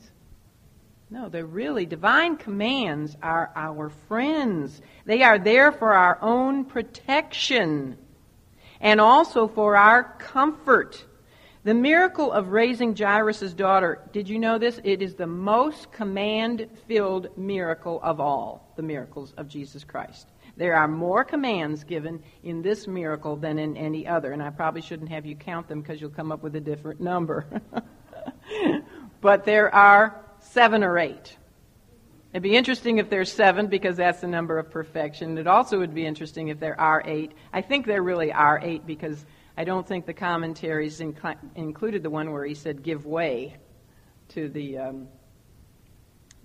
No, they're really divine commands are our friends. They are there for our own protection and also for our comfort. The miracle of raising Jairus' daughter, did you know this? It is the most command filled miracle of all the miracles of Jesus Christ. There are more commands given in this miracle than in any other, and I probably shouldn't have you count them because you'll come up with a different number. but there are seven or eight. It'd be interesting if there's seven because that's the number of perfection. It also would be interesting if there are eight. I think there really are eight because I don't think the commentaries inc- included the one where he said give way to the um,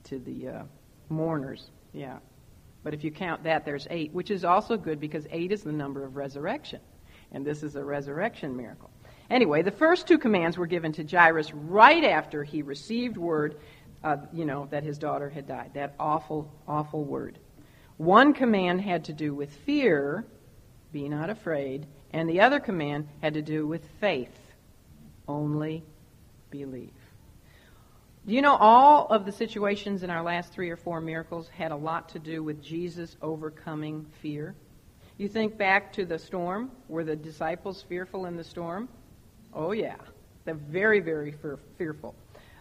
to the uh, mourners. Yeah, but if you count that, there's eight, which is also good because eight is the number of resurrection, and this is a resurrection miracle. Anyway, the first two commands were given to Jairus right after he received word uh, you know, that his daughter had died. That awful, awful word. One command had to do with fear, be not afraid, and the other command had to do with faith, only believe. You know all of the situations in our last three or four miracles had a lot to do with Jesus overcoming fear? You think back to the storm. Were the disciples fearful in the storm? Oh, yeah. They're very, very fear- fearful.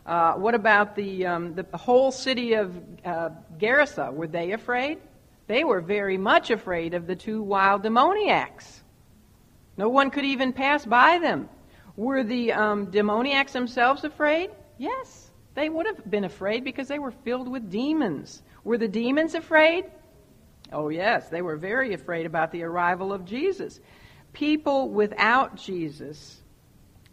Uh, what about the, um, the whole city of uh, Gerasa? Were they afraid? They were very much afraid of the two wild demoniacs. No one could even pass by them. Were the um, demoniacs themselves afraid? Yes, they would have been afraid because they were filled with demons. Were the demons afraid? Oh, yes, they were very afraid about the arrival of Jesus. People without Jesus,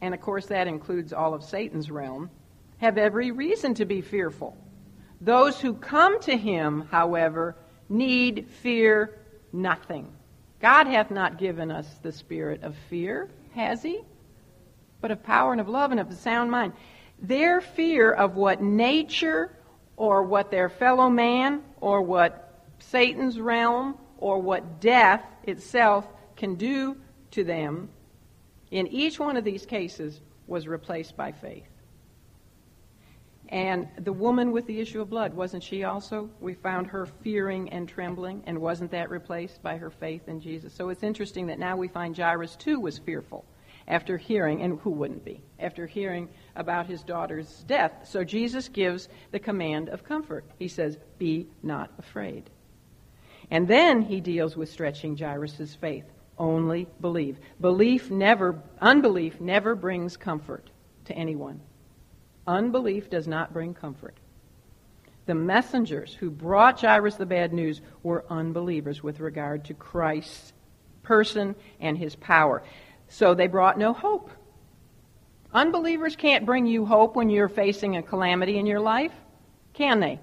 and of course that includes all of Satan's realm, have every reason to be fearful. Those who come to him, however, need fear nothing. God hath not given us the spirit of fear, has he? But of power and of love and of a sound mind. Their fear of what nature or what their fellow man or what Satan's realm or what death itself can do to them in each one of these cases was replaced by faith. And the woman with the issue of blood, wasn't she also? We found her fearing and trembling, and wasn't that replaced by her faith in Jesus? So it's interesting that now we find Jairus too was fearful after hearing, and who wouldn't be, after hearing about his daughter's death. So Jesus gives the command of comfort. He says, Be not afraid. And then he deals with stretching Jairus' faith. Only believe. Belief never, unbelief never brings comfort to anyone. Unbelief does not bring comfort. The messengers who brought Jairus the bad news were unbelievers with regard to Christ's person and his power. So they brought no hope. Unbelievers can't bring you hope when you're facing a calamity in your life, can they?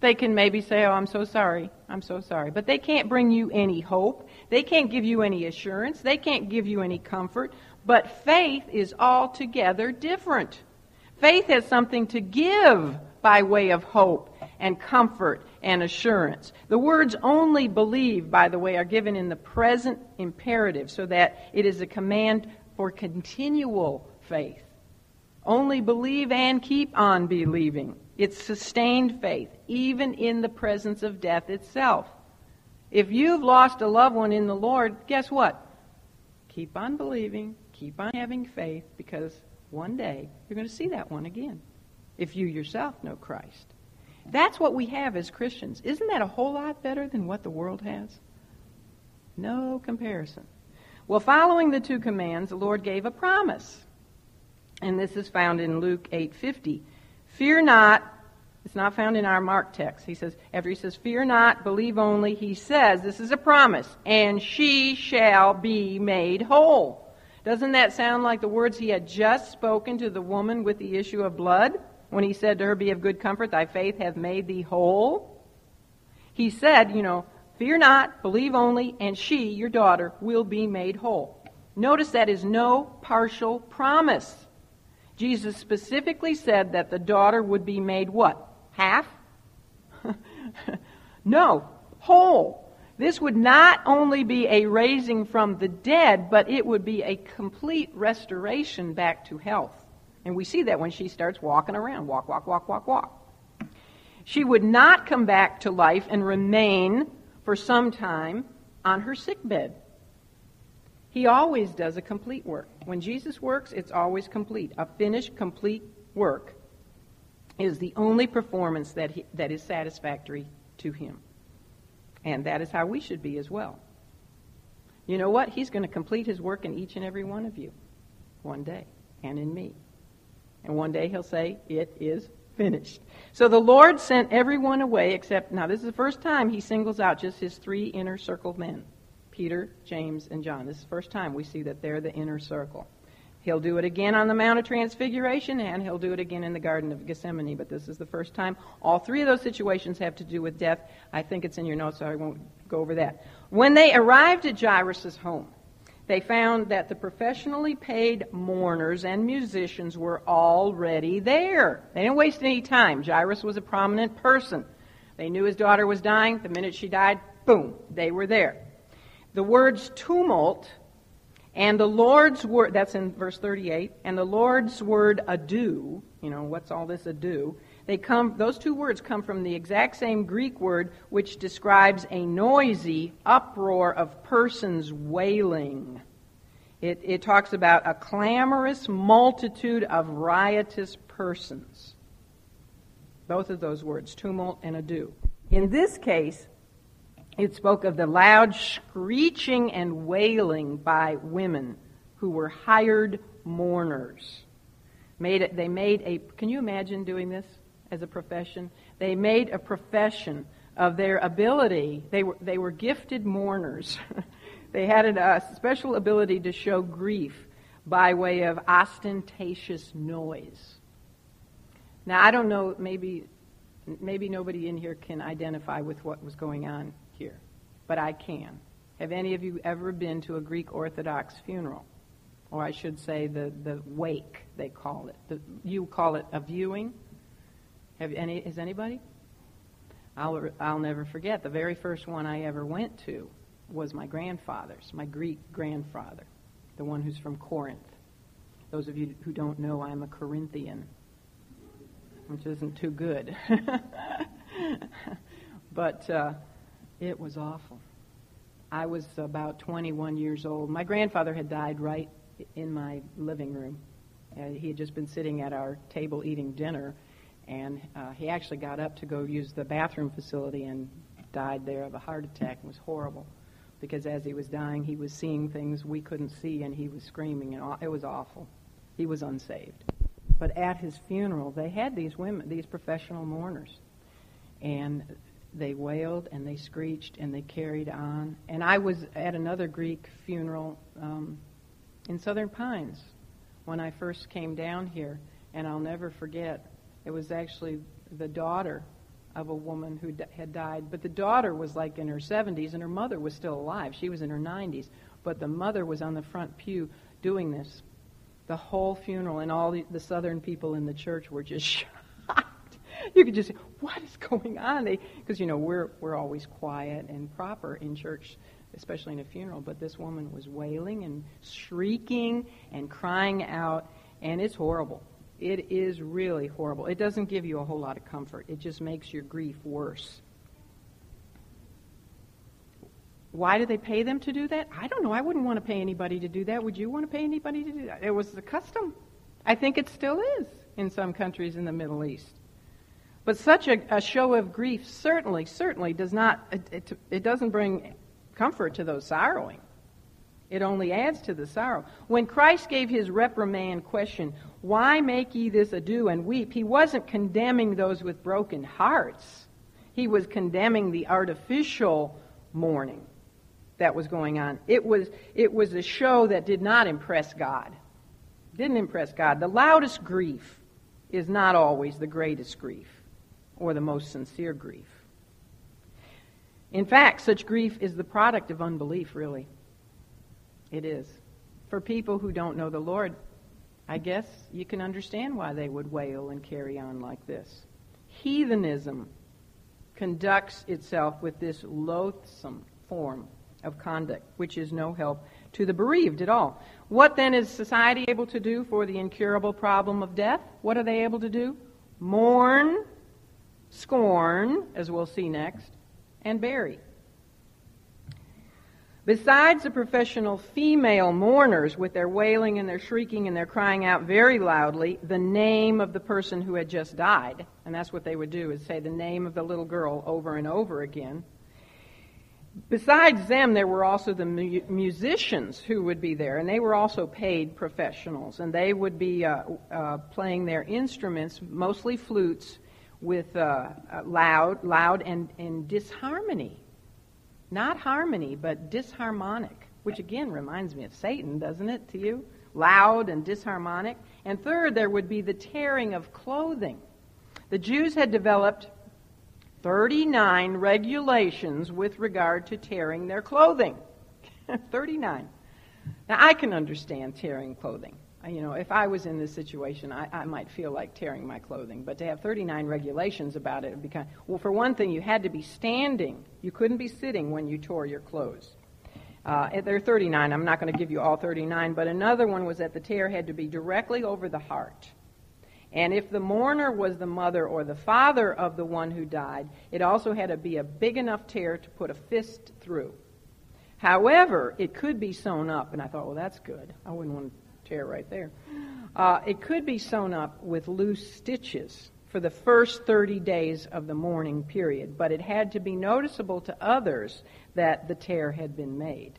They can maybe say, Oh, I'm so sorry. I'm so sorry. But they can't bring you any hope. They can't give you any assurance. They can't give you any comfort. But faith is altogether different. Faith has something to give by way of hope and comfort and assurance. The words only believe, by the way, are given in the present imperative so that it is a command for continual faith. Only believe and keep on believing. It's sustained faith, even in the presence of death itself. If you've lost a loved one in the Lord, guess what? Keep on believing, keep on having faith, because one day you're going to see that one again if you yourself know Christ. That's what we have as Christians. Isn't that a whole lot better than what the world has? No comparison. Well, following the two commands, the Lord gave a promise. And this is found in Luke 8:50. Fear not, it's not found in our Mark text. He says, after he says, Fear not, believe only, he says, This is a promise, and she shall be made whole. Doesn't that sound like the words he had just spoken to the woman with the issue of blood when he said to her, Be of good comfort, thy faith hath made thee whole? He said, you know, Fear not, believe only, and she, your daughter, will be made whole. Notice that is no partial promise. Jesus specifically said that the daughter would be made what? Half? no, whole. This would not only be a raising from the dead, but it would be a complete restoration back to health. And we see that when she starts walking around walk, walk, walk, walk, walk. She would not come back to life and remain for some time on her sick bed. He always does a complete work. When Jesus works, it's always complete. A finished, complete work is the only performance that, he, that is satisfactory to him. And that is how we should be as well. You know what? He's going to complete his work in each and every one of you one day, and in me. And one day he'll say, It is finished. So the Lord sent everyone away except, now this is the first time he singles out just his three inner circle men Peter, James, and John. This is the first time we see that they're the inner circle. He'll do it again on the Mount of Transfiguration, and he'll do it again in the Garden of Gethsemane, but this is the first time. All three of those situations have to do with death. I think it's in your notes, so I won't go over that. When they arrived at Jairus' home, they found that the professionally paid mourners and musicians were already there. They didn't waste any time. Jairus was a prominent person. They knew his daughter was dying. The minute she died, boom, they were there. The words tumult and the Lord's word, that's in verse 38, and the Lord's word ado, you know, what's all this ado? They come, those two words come from the exact same Greek word which describes a noisy uproar of persons wailing. It, it talks about a clamorous multitude of riotous persons. Both of those words, tumult and ado. In this case, it spoke of the loud screeching and wailing by women who were hired mourners. Made it, they made a, can you imagine doing this as a profession? They made a profession of their ability. They were, they were gifted mourners. they had a special ability to show grief by way of ostentatious noise. Now, I don't know, maybe, maybe nobody in here can identify with what was going on here, but I can. Have any of you ever been to a Greek Orthodox funeral? Or I should say the, the wake, they call it. The, you call it a viewing. Have any, is anybody? I'll, I'll never forget. The very first one I ever went to was my grandfather's, my Greek grandfather, the one who's from Corinth. Those of you who don't know, I'm a Corinthian, which isn't too good. but uh, it was awful. I was about 21 years old. My grandfather had died right in my living room. Uh, he had just been sitting at our table eating dinner, and uh, he actually got up to go use the bathroom facility and died there of a heart attack. It was horrible because as he was dying, he was seeing things we couldn't see, and he was screaming, and it was awful. He was unsaved. But at his funeral, they had these women, these professional mourners, and they wailed and they screeched and they carried on. And I was at another Greek funeral um, in Southern Pines when I first came down here, and I'll never forget. It was actually the daughter of a woman who d- had died, but the daughter was like in her 70s and her mother was still alive. She was in her 90s, but the mother was on the front pew doing this the whole funeral, and all the, the southern people in the church were just shocked. you could just say, "What is going on?" Because you know we're we're always quiet and proper in church, especially in a funeral. But this woman was wailing and shrieking and crying out, and it's horrible. It is really horrible. It doesn't give you a whole lot of comfort. It just makes your grief worse. Why do they pay them to do that? I don't know. I wouldn't want to pay anybody to do that. Would you want to pay anybody to do that? It was the custom. I think it still is in some countries in the Middle East. But such a, a show of grief certainly, certainly does not, it, it, it doesn't bring comfort to those sorrowing. It only adds to the sorrow. When Christ gave his reprimand question, Why make ye this ado and weep? He wasn't condemning those with broken hearts. He was condemning the artificial mourning that was going on. It was, it was a show that did not impress God. Didn't impress God. The loudest grief is not always the greatest grief or the most sincere grief. In fact, such grief is the product of unbelief, really. It is. For people who don't know the Lord, I guess you can understand why they would wail and carry on like this. heathenism conducts itself with this loathsome form of conduct, which is no help to the bereaved at all. What then is society able to do for the incurable problem of death? What are they able to do? Mourn, scorn, as we'll see next, and bury. Besides the professional female mourners with their wailing and their shrieking and their crying out very loudly the name of the person who had just died, and that's what they would do is say the name of the little girl over and over again. Besides them, there were also the mu- musicians who would be there, and they were also paid professionals, and they would be uh, uh, playing their instruments, mostly flutes, with uh, uh loud, loud and, and disharmony not harmony, but disharmonic, which again reminds me of Satan, doesn't it, to you? Loud and disharmonic. And third, there would be the tearing of clothing. The Jews had developed 39 regulations with regard to tearing their clothing. 39. Now, I can understand tearing clothing you know, if I was in this situation, I, I might feel like tearing my clothing. But to have 39 regulations about it would be kind of, well, for one thing, you had to be standing. You couldn't be sitting when you tore your clothes. Uh, there are 39. I'm not going to give you all 39, but another one was that the tear had to be directly over the heart. And if the mourner was the mother or the father of the one who died, it also had to be a big enough tear to put a fist through. However, it could be sewn up, and I thought, well, that's good. I wouldn't want chair right there. Uh, it could be sewn up with loose stitches for the first 30 days of the mourning period, but it had to be noticeable to others that the tear had been made.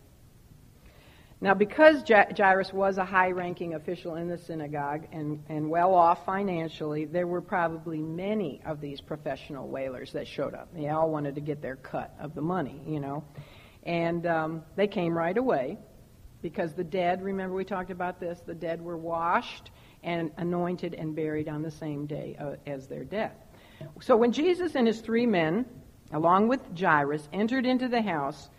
Now, because Jairus was a high ranking official in the synagogue and, and well off financially, there were probably many of these professional wailers that showed up. They all wanted to get their cut of the money, you know. And um, they came right away because the dead, remember we talked about this, the dead were washed and anointed and buried on the same day uh, as their death. So when Jesus and his three men, along with Jairus, entered into the house,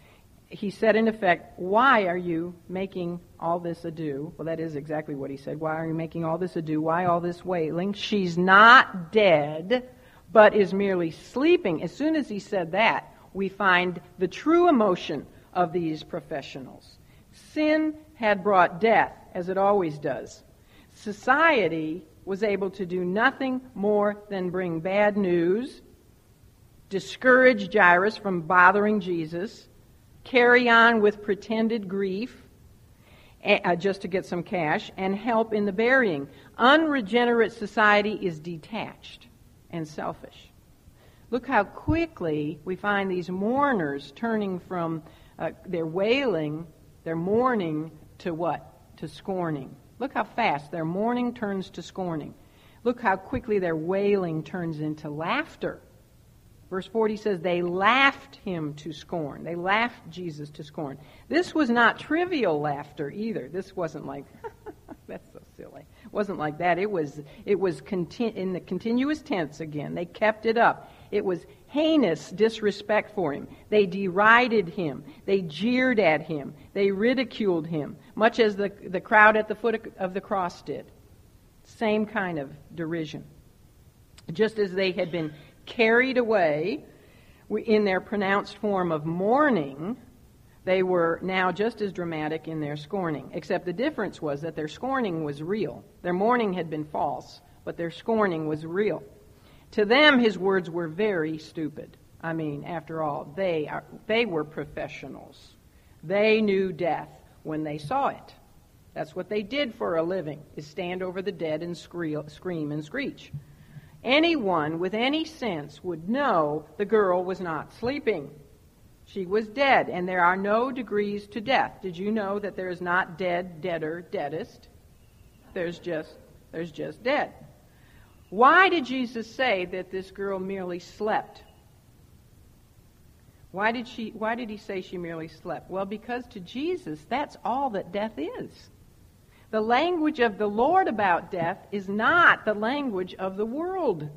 he said, in effect, Why are you making all this ado? Well, that is exactly what he said. Why are you making all this ado? Why all this wailing? She's not dead, but is merely sleeping. As soon as he said that, we find the true emotion of these professionals. Sin had brought death, as it always does. Society was able to do nothing more than bring bad news, discourage Jairus from bothering Jesus, carry on with pretended grief, uh, just to get some cash, and help in the burying. Unregenerate society is detached and selfish. Look how quickly we find these mourners turning from uh, their wailing their mourning to what? To scorning. Look how fast their mourning turns to scorning. Look how quickly their wailing turns into laughter. Verse 40 says, They laughed him to scorn. They laughed Jesus to scorn. This was not trivial laughter either. This wasn't like, that's so silly. It wasn't like that. It was, it was conti- in the continuous tense again. They kept it up. It was heinous disrespect for him. They derided him. They jeered at him. They ridiculed him, much as the, the crowd at the foot of the cross did. Same kind of derision. Just as they had been carried away in their pronounced form of mourning, they were now just as dramatic in their scorning, except the difference was that their scorning was real. Their mourning had been false, but their scorning was real. To them, his words were very stupid. I mean, after all, they, are, they were professionals. They knew death when they saw it. That's what they did for a living, is stand over the dead and scream and screech. Anyone with any sense would know the girl was not sleeping. She was dead, and there are no degrees to death. Did you know that there is not dead, deader, deadest? There's just, there's just dead. Why did Jesus say that this girl merely slept? Why did, she, why did he say she merely slept? Well, because to Jesus, that's all that death is. The language of the Lord about death is not the language of the world.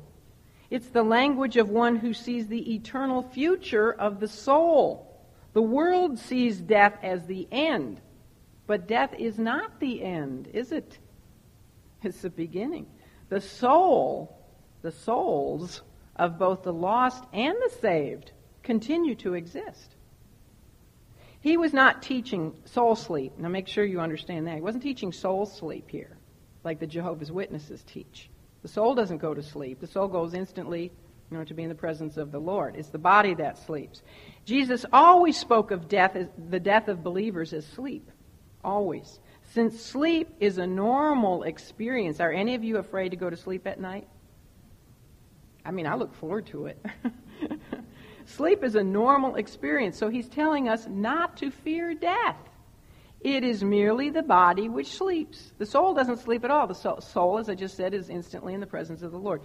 It's the language of one who sees the eternal future of the soul. The world sees death as the end, but death is not the end, is it? It's the beginning. The soul, the souls of both the lost and the saved continue to exist. He was not teaching soul sleep. Now make sure you understand that. He wasn't teaching soul sleep here, like the Jehovah's Witnesses teach. The soul doesn't go to sleep. The soul goes instantly you know, to be in the presence of the Lord. It's the body that sleeps. Jesus always spoke of death, as, the death of believers as sleep. Always. Since sleep is a normal experience, are any of you afraid to go to sleep at night? I mean, I look forward to it. sleep is a normal experience, so he's telling us not to fear death. It is merely the body which sleeps. The soul doesn't sleep at all. The soul, as I just said, is instantly in the presence of the Lord.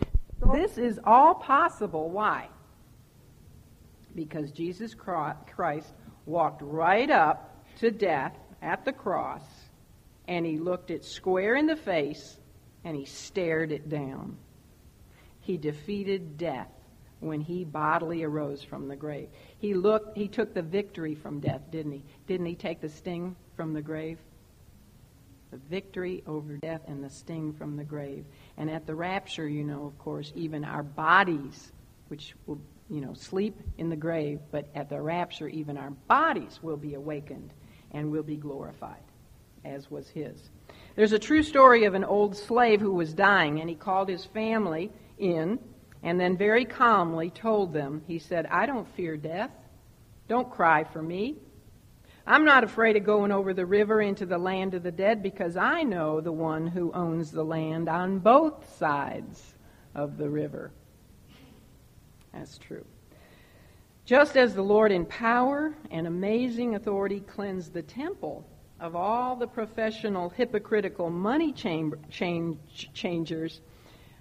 This is all possible. Why? Because Jesus Christ walked right up to death at the cross and he looked it square in the face and he stared it down. He defeated death when he bodily arose from the grave. He looked he took the victory from death, didn't he? Didn't he take the sting from the grave? The victory over death and the sting from the grave. And at the rapture, you know, of course, even our bodies, which will, you know, sleep in the grave, but at the rapture, even our bodies will be awakened and will be glorified, as was his. There's a true story of an old slave who was dying, and he called his family in and then very calmly told them, he said, I don't fear death. Don't cry for me. I'm not afraid of going over the river into the land of the dead because I know the one who owns the land on both sides of the river. That's true. Just as the Lord in power and amazing authority cleansed the temple of all the professional, hypocritical money change, change, changers,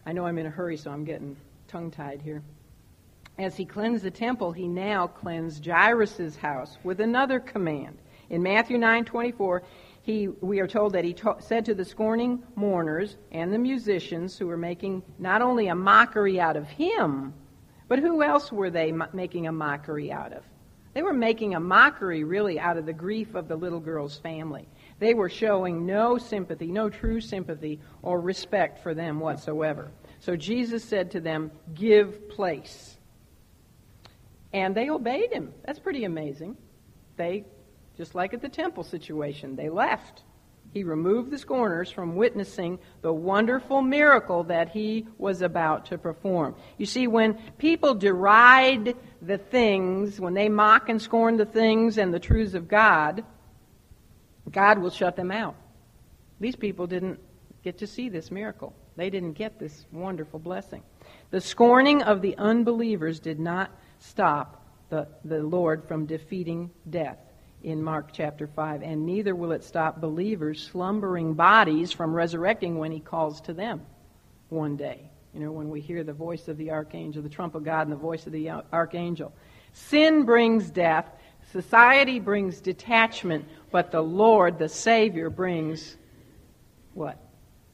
I know I'm in a hurry, so I'm getting tongue tied here. As he cleansed the temple, he now cleansed Jairus' house with another command. In Matthew 9:24, he, we are told that he ta- said to the scorning mourners and the musicians who were making not only a mockery out of him, but who else were they making a mockery out of? They were making a mockery, really, out of the grief of the little girl's family. They were showing no sympathy, no true sympathy or respect for them whatsoever. So Jesus said to them, Give place. And they obeyed him. That's pretty amazing. They, just like at the temple situation, they left. He removed the scorners from witnessing the wonderful miracle that he was about to perform. You see, when people deride the things, when they mock and scorn the things and the truths of God, God will shut them out. These people didn't get to see this miracle. They didn't get this wonderful blessing. The scorning of the unbelievers did not stop the, the Lord from defeating death in Mark chapter 5, and neither will it stop believers' slumbering bodies from resurrecting when he calls to them one day. You know, when we hear the voice of the archangel, the trump of God, and the voice of the archangel. Sin brings death, society brings detachment, but the Lord, the Savior, brings what?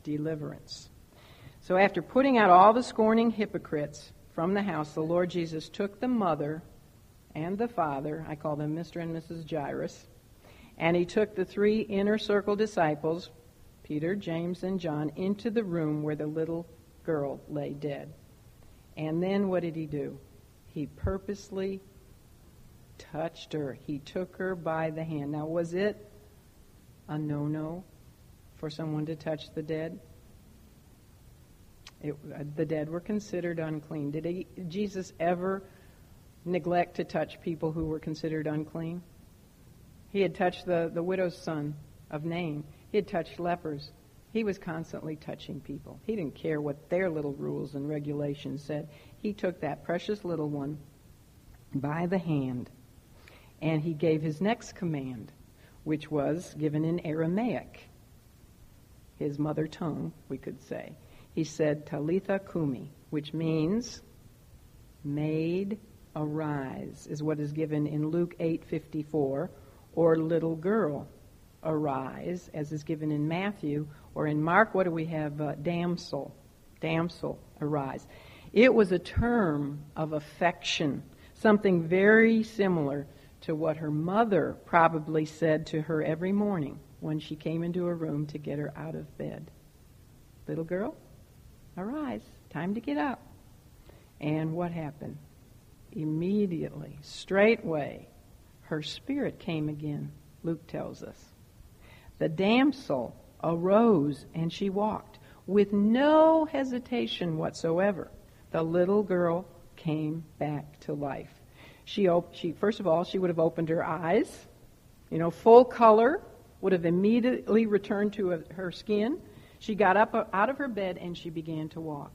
Deliverance. So after putting out all the scorning hypocrites from the house, the Lord Jesus took the mother and the father, I call them Mr. and Mrs. Jairus, and he took the three inner circle disciples, Peter, James, and John, into the room where the little girl lay dead. And then what did he do? He purposely touched her. He took her by the hand. Now, was it a no no for someone to touch the dead? It, uh, the dead were considered unclean. Did he, Jesus ever neglect to touch people who were considered unclean? He had touched the, the widow's son of Nain. He had touched lepers. He was constantly touching people. He didn't care what their little rules and regulations said. He took that precious little one by the hand and he gave his next command, which was given in Aramaic, his mother tongue, we could say he said Talitha Kumi, which means maid arise, is what is given in Luke 8:54, or little girl arise, as is given in Matthew, or in Mark. What do we have? Uh, damsel, damsel arise. It was a term of affection, something very similar to what her mother probably said to her every morning when she came into her room to get her out of bed. Little girl, Arise, time to get up. And what happened? Immediately, straightway, her spirit came again, Luke tells us. The damsel arose and she walked with no hesitation whatsoever. The little girl came back to life. She, op- she first of all, she would have opened her eyes, you know, full color, would have immediately returned to her skin. She got up uh, out of her bed and she began to walk.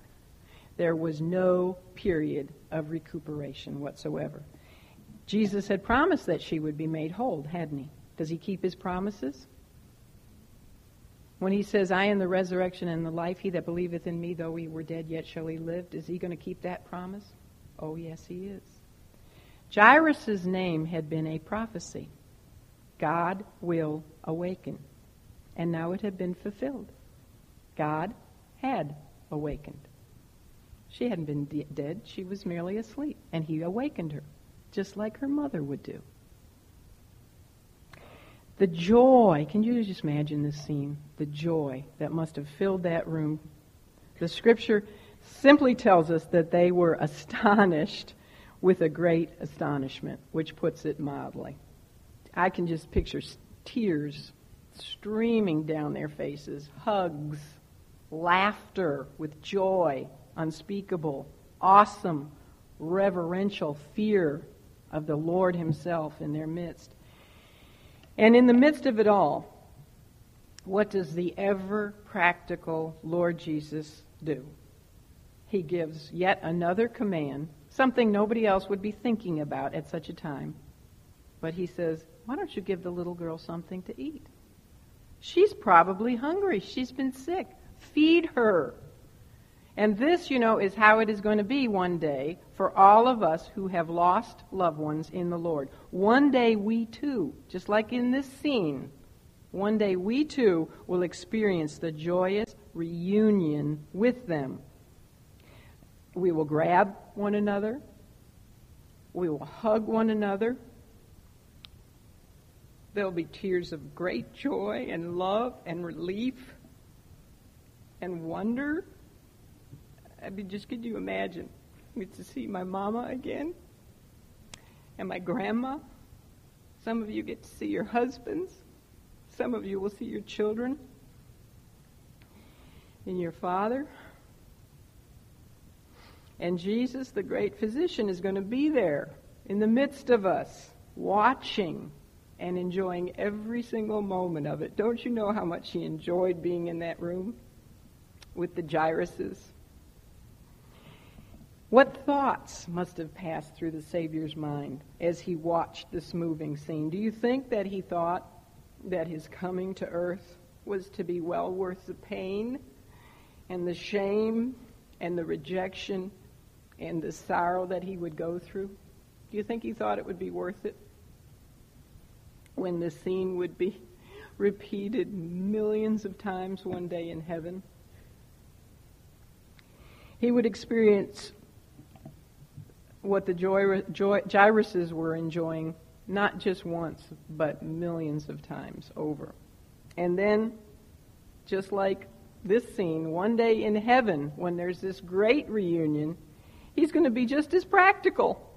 There was no period of recuperation whatsoever. Jesus had promised that she would be made whole, hadn't he? Does he keep his promises? When he says, I am the resurrection and the life, he that believeth in me, though he were dead, yet shall he live, is he going to keep that promise? Oh, yes, he is. Jairus' name had been a prophecy. God will awaken. And now it had been fulfilled. God had awakened. She hadn't been de- dead, she was merely asleep, and he awakened her, just like her mother would do. The joy, can you just imagine this scene? The joy that must have filled that room. The scripture simply tells us that they were astonished with a great astonishment, which puts it mildly. I can just picture tears streaming down their faces, hugs, laughter with joy, unspeakable, awesome, reverential fear of the Lord Himself in their midst. And in the midst of it all, what does the ever practical Lord Jesus do? He gives yet another command, something nobody else would be thinking about at such a time. But he says, Why don't you give the little girl something to eat? She's probably hungry. She's been sick. Feed her. And this, you know, is how it is going to be one day for all of us who have lost loved ones in the Lord. One day we too, just like in this scene, one day we too will experience the joyous reunion with them. We will grab one another. We will hug one another. There'll be tears of great joy and love and relief and wonder I mean, just could you imagine? Get to see my mama again and my grandma. Some of you get to see your husbands. Some of you will see your children and your father. And Jesus, the great physician, is going to be there in the midst of us, watching and enjoying every single moment of it. Don't you know how much he enjoyed being in that room with the Jairuses? What thoughts must have passed through the Savior's mind as he watched this moving scene? Do you think that he thought that his coming to earth was to be well worth the pain and the shame and the rejection and the sorrow that he would go through? Do you think he thought it would be worth it when the scene would be repeated millions of times one day in heaven? He would experience what the joy, Jairuses were enjoying not just once, but millions of times over. And then, just like this scene, one day in heaven, when there's this great reunion, he's going to be just as practical.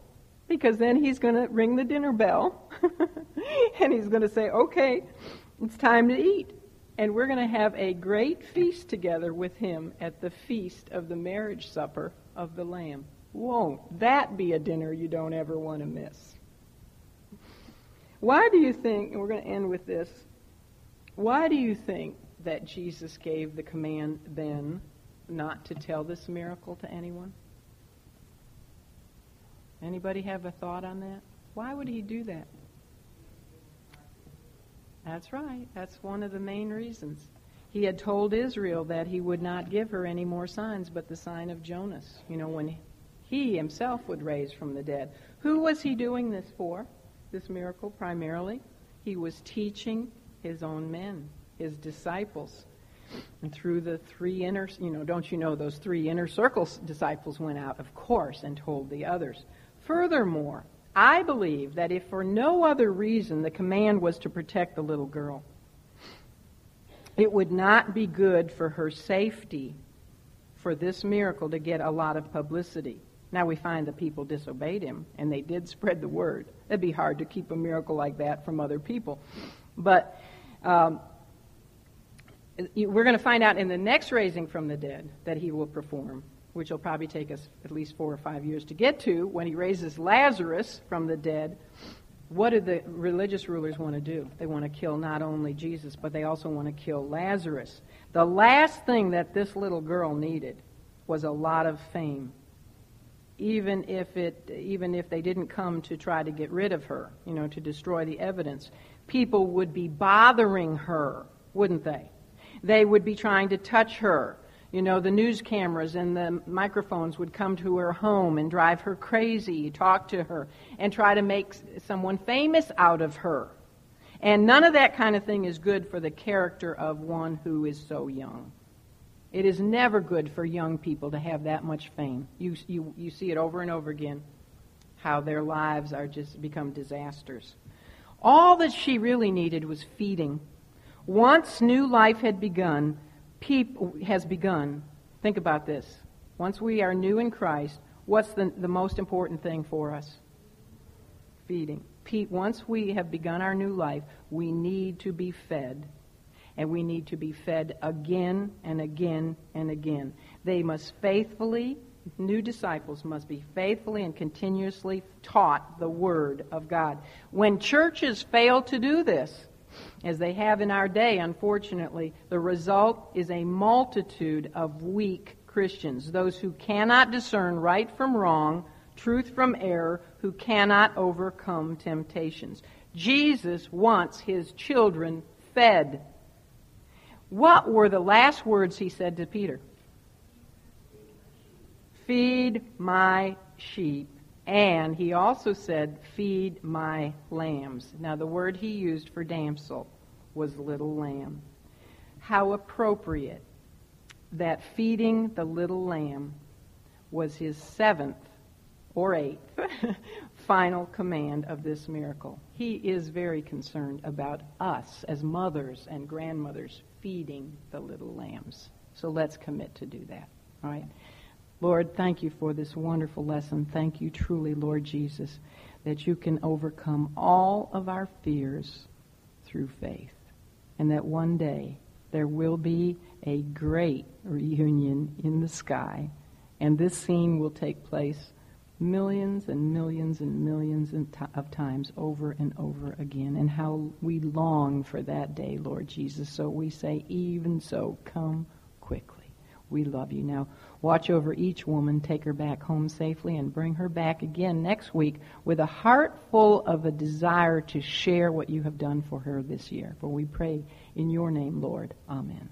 Because then he's going to ring the dinner bell and he's going to say, okay, it's time to eat. And we're going to have a great feast together with him at the feast of the marriage supper of the Lamb. Won't that be a dinner you don't ever want to miss? Why do you think, and we're going to end with this, why do you think that Jesus gave the command then not to tell this miracle to anyone? Anybody have a thought on that? Why would he do that? That's right. That's one of the main reasons. He had told Israel that he would not give her any more signs but the sign of Jonas. You know, when he himself would raise from the dead. Who was he doing this for? This miracle primarily? He was teaching his own men, his disciples. And through the three inner, you know, don't you know those three inner circles disciples went out, of course, and told the others. Furthermore, I believe that if for no other reason the command was to protect the little girl, it would not be good for her safety for this miracle to get a lot of publicity. Now we find the people disobeyed him, and they did spread the word. It'd be hard to keep a miracle like that from other people. But um, we're going to find out in the next raising from the dead that he will perform, which will probably take us at least four or five years to get to. When he raises Lazarus from the dead, what do the religious rulers want to do? They want to kill not only Jesus, but they also want to kill Lazarus. The last thing that this little girl needed was a lot of fame. Even if it even if they didn't come to try to get rid of her, you know, to destroy the evidence, people would be bothering her, wouldn't they? They would be trying to touch her. You know, the news cameras and the microphones would come to her home and drive her crazy, talk to her, and try to make someone famous out of her. And none of that kind of thing is good for the character of one who is so young. It is never good for young people to have that much fame. You, you, you see it over and over again, how their lives are just become disasters. All that she really needed was feeding. Once new life had begun, people has begun. Think about this. Once we are new in Christ, what's the, the most important thing for us? Feeding. Pete, Once we have begun our new life, we need to be fed. And we need to be fed again and again and again. They must faithfully, new disciples must be faithfully and continuously taught the Word of God. When churches fail to do this, as they have in our day, unfortunately, the result is a multitude of weak Christians, those who cannot discern right from wrong, truth from error, who cannot overcome temptations. Jesus wants his children fed. What were the last words he said to Peter? Feed my sheep. And he also said, Feed my lambs. Now, the word he used for damsel was little lamb. How appropriate that feeding the little lamb was his seventh or eighth final command of this miracle. He is very concerned about us as mothers and grandmothers feeding the little lambs. So let's commit to do that. All right? Lord, thank you for this wonderful lesson. Thank you truly, Lord Jesus, that you can overcome all of our fears through faith. And that one day there will be a great reunion in the sky. And this scene will take place millions and millions and millions of times over and over again. And how we long for that day, Lord Jesus. So we say, even so, come quickly. We love you. Now, watch over each woman, take her back home safely, and bring her back again next week with a heart full of a desire to share what you have done for her this year. For we pray in your name, Lord. Amen.